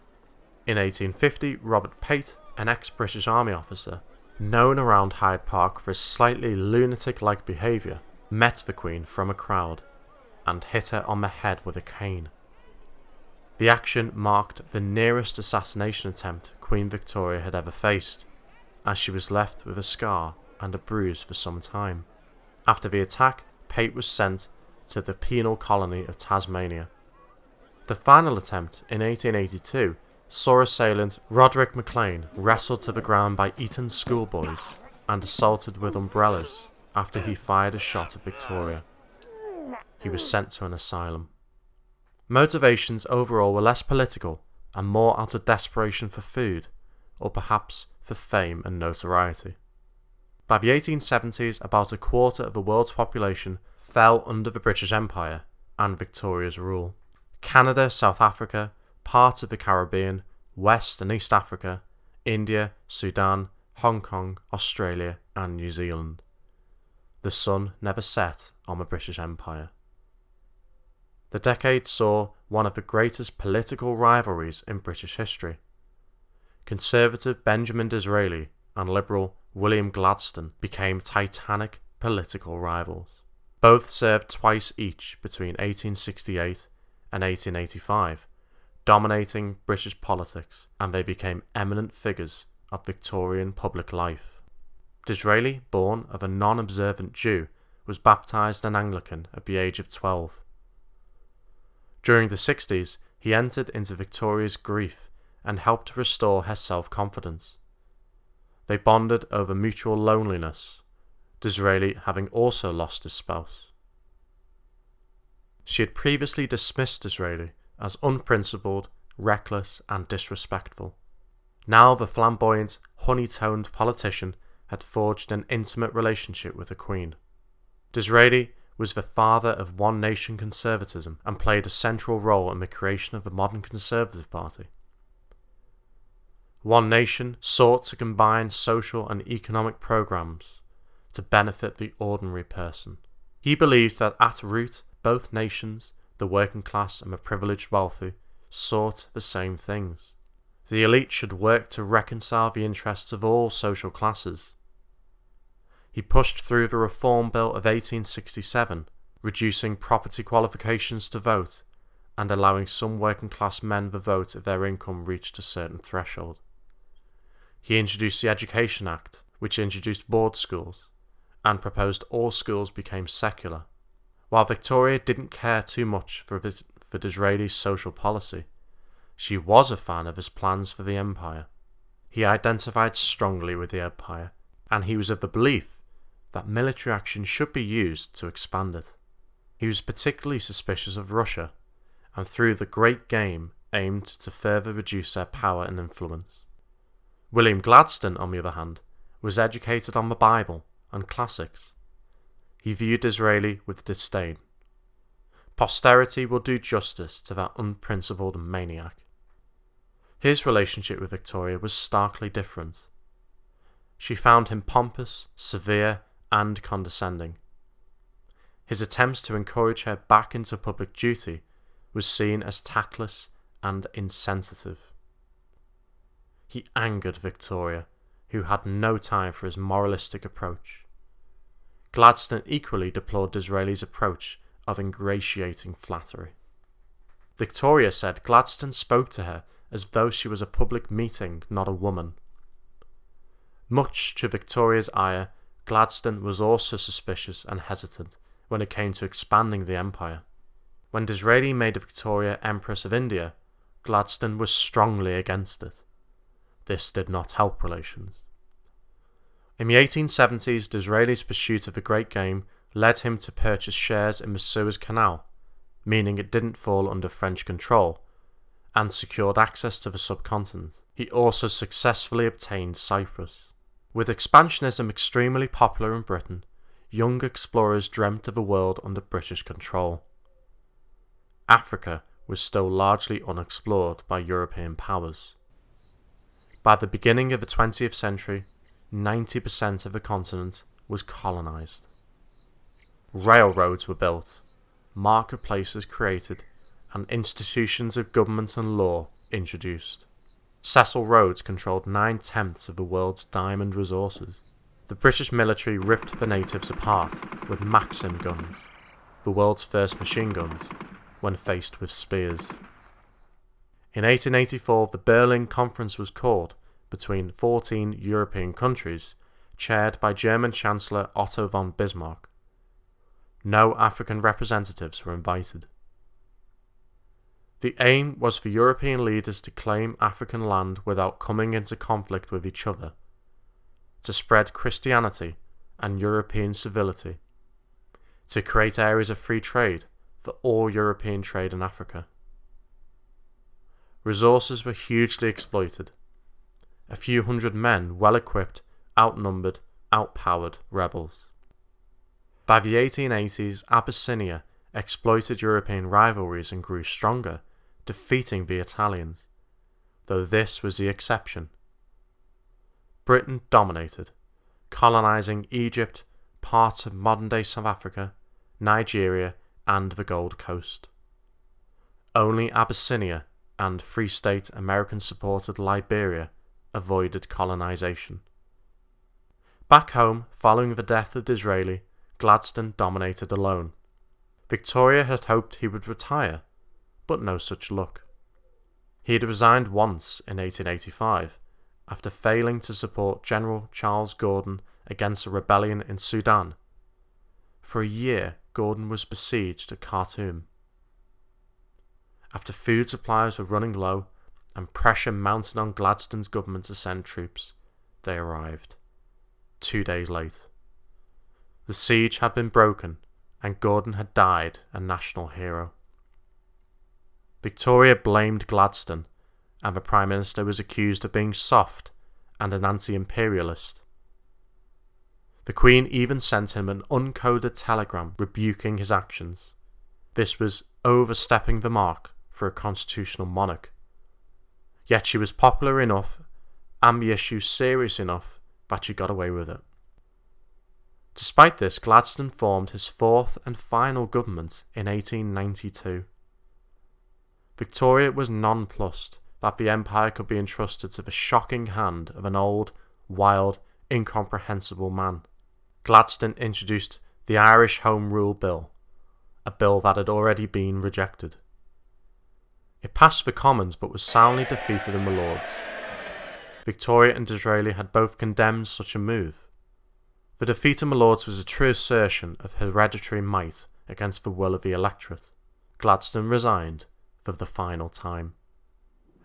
Speaker 1: In 1850, Robert Pate, an ex British Army officer, known around Hyde Park for his slightly lunatic like behaviour, met the Queen from a crowd and hit her on the head with a cane. The action marked the nearest assassination attempt Queen Victoria had ever faced, as she was left with a scar and a bruise for some time. After the attack, Pate was sent to the penal colony of Tasmania. The final attempt in 1882 saw assailant Roderick MacLean wrestled to the ground by Eton schoolboys and assaulted with umbrellas after he fired a shot at Victoria. He was sent to an asylum. Motivations overall were less political and more out of desperation for food, or perhaps for fame and notoriety. By the 1870s, about a quarter of the world's population fell under the British Empire and Victoria's rule. Canada, South Africa, parts of the Caribbean, West and East Africa, India, Sudan, Hong Kong, Australia, and New Zealand. The sun never set on the British Empire. The decade saw one of the greatest political rivalries in British history. Conservative Benjamin Disraeli and Liberal William Gladstone became titanic political rivals. Both served twice each between 1868 and 1885, dominating British politics, and they became eminent figures of Victorian public life. Disraeli, born of a non observant Jew, was baptized an Anglican at the age of 12. During the 60s, he entered into Victoria's grief and helped restore her self confidence. They bonded over mutual loneliness, Disraeli having also lost his spouse. She had previously dismissed Disraeli as unprincipled, reckless, and disrespectful. Now the flamboyant, honey toned politician had forged an intimate relationship with the Queen. Disraeli was the father of One Nation conservatism and played a central role in the creation of the modern Conservative Party. One Nation sought to combine social and economic programs to benefit the ordinary person. He believed that at root, both nations, the working class and the privileged wealthy, sought the same things. The elite should work to reconcile the interests of all social classes. He pushed through the Reform Bill of 1867, reducing property qualifications to vote and allowing some working class men the vote if their income reached a certain threshold. He introduced the Education Act, which introduced board schools, and proposed all schools became secular. While Victoria didn't care too much for, for Disraeli's social policy, she was a fan of his plans for the empire. He identified strongly with the empire, and he was of the belief that military action should be used to expand it. He was particularly suspicious of Russia, and through the Great Game aimed to further reduce their power and influence. William Gladstone, on the other hand, was educated on the Bible and classics. He viewed Disraeli with disdain. Posterity will do justice to that unprincipled maniac. His relationship with Victoria was starkly different. She found him pompous, severe, and condescending. His attempts to encourage her back into public duty was seen as tactless and insensitive. He angered Victoria, who had no time for his moralistic approach. Gladstone equally deplored Disraeli's approach of ingratiating flattery. Victoria said Gladstone spoke to her as though she was a public meeting, not a woman. Much to Victoria's ire, Gladstone was also suspicious and hesitant when it came to expanding the empire. When Disraeli made Victoria Empress of India, Gladstone was strongly against it. This did not help relations. In the 1870s, Disraeli's pursuit of the Great Game led him to purchase shares in the Suez Canal, meaning it didn't fall under French control, and secured access to the subcontinent. He also successfully obtained Cyprus. With expansionism extremely popular in Britain, young explorers dreamt of a world under British control. Africa was still largely unexplored by European powers. By the beginning of the 20th century, 90% of the continent was colonized. Railroads were built, marketplaces created, and institutions of government and law introduced. Cecil Rhodes controlled nine tenths of the world's diamond resources. The British military ripped the natives apart with Maxim guns, the world's first machine guns, when faced with spears. In 1884, the Berlin Conference was called between 14 European countries, chaired by German Chancellor Otto von Bismarck. No African representatives were invited. The aim was for European leaders to claim African land without coming into conflict with each other, to spread Christianity and European civility, to create areas of free trade for all European trade in Africa. Resources were hugely exploited. A few hundred men, well equipped, outnumbered, outpowered rebels. By the 1880s, Abyssinia exploited European rivalries and grew stronger defeating the Italians, though this was the exception. Britain dominated, colonizing Egypt, parts of modern day South Africa, Nigeria, and the Gold Coast. Only Abyssinia and Free State American supported Liberia avoided colonization. Back home, following the death of Disraeli, Gladstone dominated alone. Victoria had hoped he would retire but no such luck. He had resigned once in 1885 after failing to support General Charles Gordon against a rebellion in Sudan. For a year, Gordon was besieged at Khartoum. After food supplies were running low and pressure mounted on Gladstone's government to send troops, they arrived. Two days late. The siege had been broken and Gordon had died a national hero. Victoria blamed Gladstone, and the Prime Minister was accused of being soft and an anti imperialist. The Queen even sent him an uncoded telegram rebuking his actions. This was overstepping the mark for a constitutional monarch. Yet she was popular enough and the issue serious enough that she got away with it. Despite this, Gladstone formed his fourth and final government in 1892. Victoria was nonplussed that the empire could be entrusted to the shocking hand of an old, wild, incomprehensible man. Gladstone introduced the Irish Home Rule Bill, a bill that had already been rejected. It passed the Commons but was soundly defeated in the Lords. Victoria and Disraeli had both condemned such a move. The defeat in the Lords was a true assertion of hereditary might against the will of the electorate. Gladstone resigned for the final time.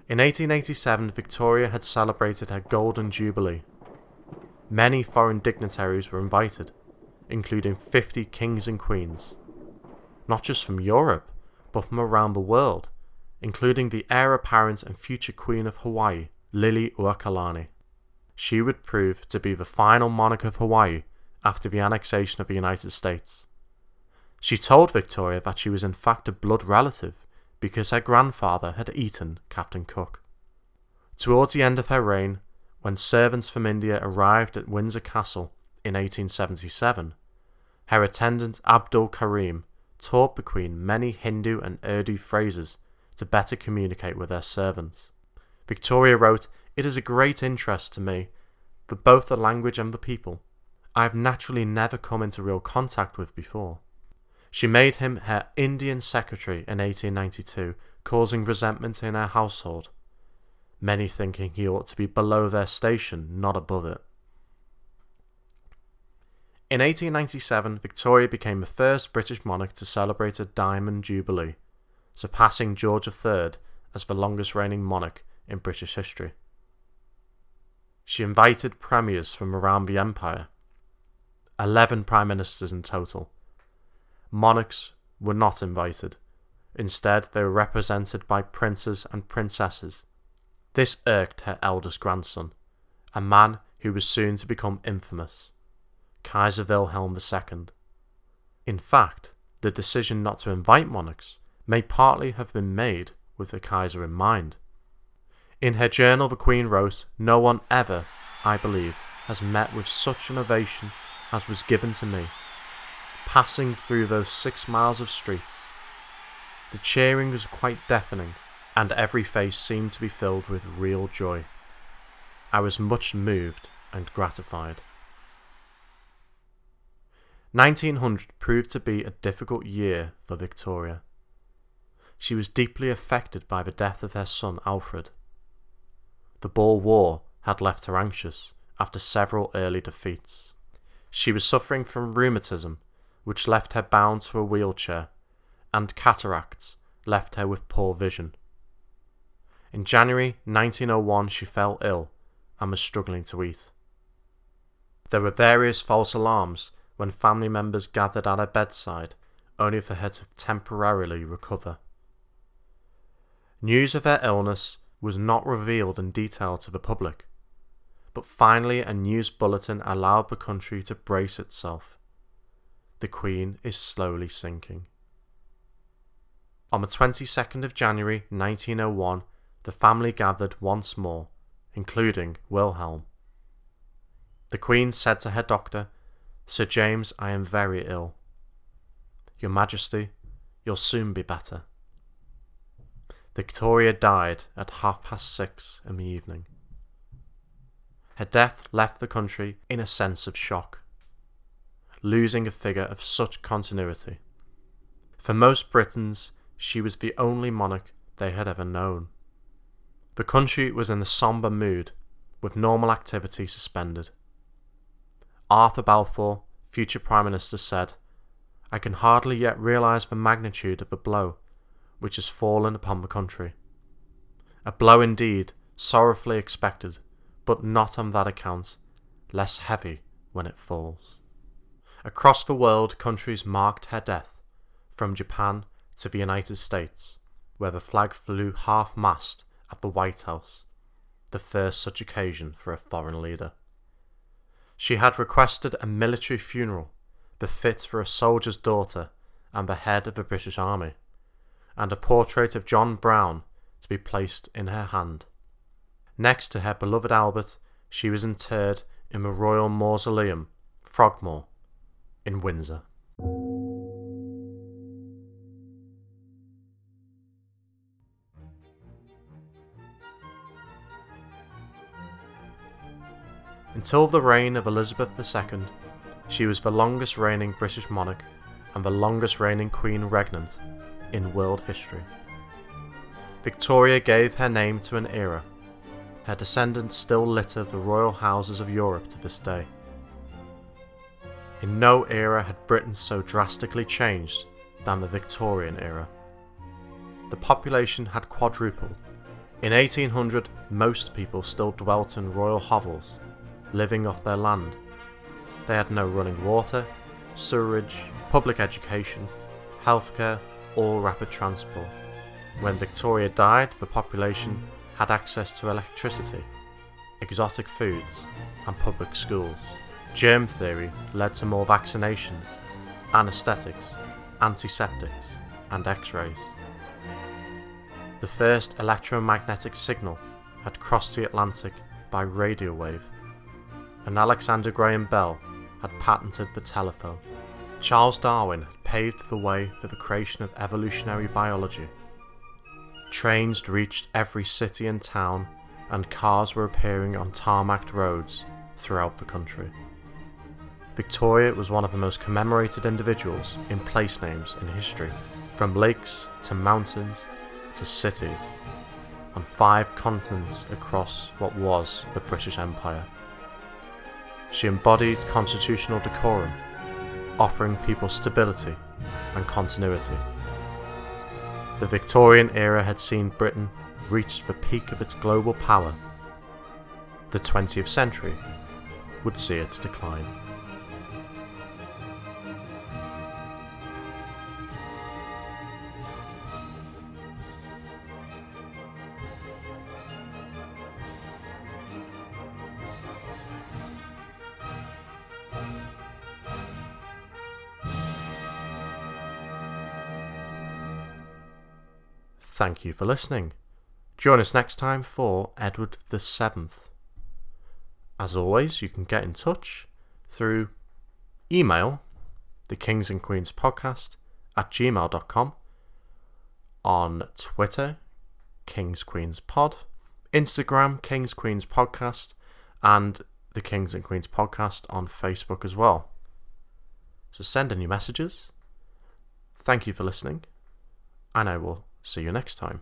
Speaker 1: In 1887, Victoria had celebrated her Golden Jubilee. Many foreign dignitaries were invited, including 50 kings and queens. Not just from Europe, but from around the world, including the heir apparent and future Queen of Hawaii, Liliuokalani. She would prove to be the final monarch of Hawaii after the annexation of the United States. She told Victoria that she was in fact a blood relative because her grandfather had eaten Captain Cook. Towards the end of her reign, when servants from India arrived at Windsor Castle in 1877, her attendant Abdul Karim taught the Queen many Hindu and Urdu phrases to better communicate with their servants. Victoria wrote, It is a great interest to me for both the language and the people. I have naturally never come into real contact with before. She made him her Indian secretary in 1892, causing resentment in her household, many thinking he ought to be below their station, not above it. In 1897, Victoria became the first British monarch to celebrate a Diamond Jubilee, surpassing George III as the longest reigning monarch in British history. She invited premiers from around the empire, 11 prime ministers in total, monarchs were not invited. Instead, they were represented by princes and princesses. This irked her eldest grandson, a man who was soon to become infamous, Kaiser Wilhelm II. In fact, the decision not to invite monarchs may partly have been made with the Kaiser in mind. In her journal, the Queen wrote, No one ever, I believe, has met with such an ovation as was given to me passing through those six miles of streets. The cheering was quite deafening, and every face seemed to be filled with real joy. I was much moved and gratified. 1900 proved to be a difficult year for Victoria. She was deeply affected by the death of her son Alfred. The Boer War had left her anxious after several early defeats. She was suffering from rheumatism which left her bound to a wheelchair, and cataracts left her with poor vision. In January 1901, she fell ill and was struggling to eat. There were various false alarms when family members gathered at her bedside, only for her to temporarily recover. News of her illness was not revealed in detail to the public, but finally a news bulletin allowed the country to brace itself the Queen is slowly sinking. On the 22nd of January 1901, the family gathered once more, including Wilhelm. The Queen said to her doctor, Sir James, I am very ill. Your Majesty, you'll soon be better. Victoria died at half past six in the evening. Her death left the country in a sense of shock losing a figure of such continuity. For most Britons, she was the only monarch they had ever known. The country was in a sombre mood, with normal activity suspended. Arthur Balfour, future Prime Minister, said, I can hardly yet realise the magnitude of the blow which has fallen upon the country. A blow indeed, sorrowfully expected, but not on that account less heavy when it falls. Across the world, countries marked her death, from Japan to the United States, where the flag flew half mast at the White House, the first such occasion for a foreign leader. She had requested a military funeral befit for a soldier's daughter and the head of the British Army, and a portrait of John Brown to be placed in her hand. Next to her beloved Albert, she was interred in the Royal Mausoleum, Frogmore, in Windsor. Until the reign of Elizabeth II, She was the longest reigning British monarch and the longest reigning queen regnant in world history. Victoria gave her name to an era. Her descendants still litter the royal houses of Europe to this day. In no era had Britain so drastically changed than the Victorian era. The population had quadrupled. In 1800, most people still dwelt in royal hovels, living off their land. They had no running water, sewerage, public education, healthcare, or rapid transport. When Victoria died, the population had access to electricity, exotic foods, and public schools. Germ theory led to more vaccinations, anaesthetics, antiseptics, and x rays. The first electromagnetic signal had crossed the Atlantic by radio wave, and Alexander Graham Bell had patented the telephone. Charles Darwin had paved the way for the creation of evolutionary biology. Trains reached every city and town, and cars were appearing on tarmacked roads throughout the country. Victoria was one of the most commemorated individuals in place names in history, from lakes to mountains to cities, on five continents across what was the British Empire. She embodied constitutional decorum, offering people stability and continuity. The Victorian era had seen Britain reach the peak of its global power. The 20th century would see its decline. Thank you for listening. Join us next time for Edward the Seventh. As always, you can get in touch through email, the Kings and Queens podcast at gmail.com, on Twitter, Kings Queens Pod, Instagram, Kings Queens Podcast, and the Kings and Queens Podcast on Facebook as well. So send in your messages. Thank you for listening, and I will See you next time.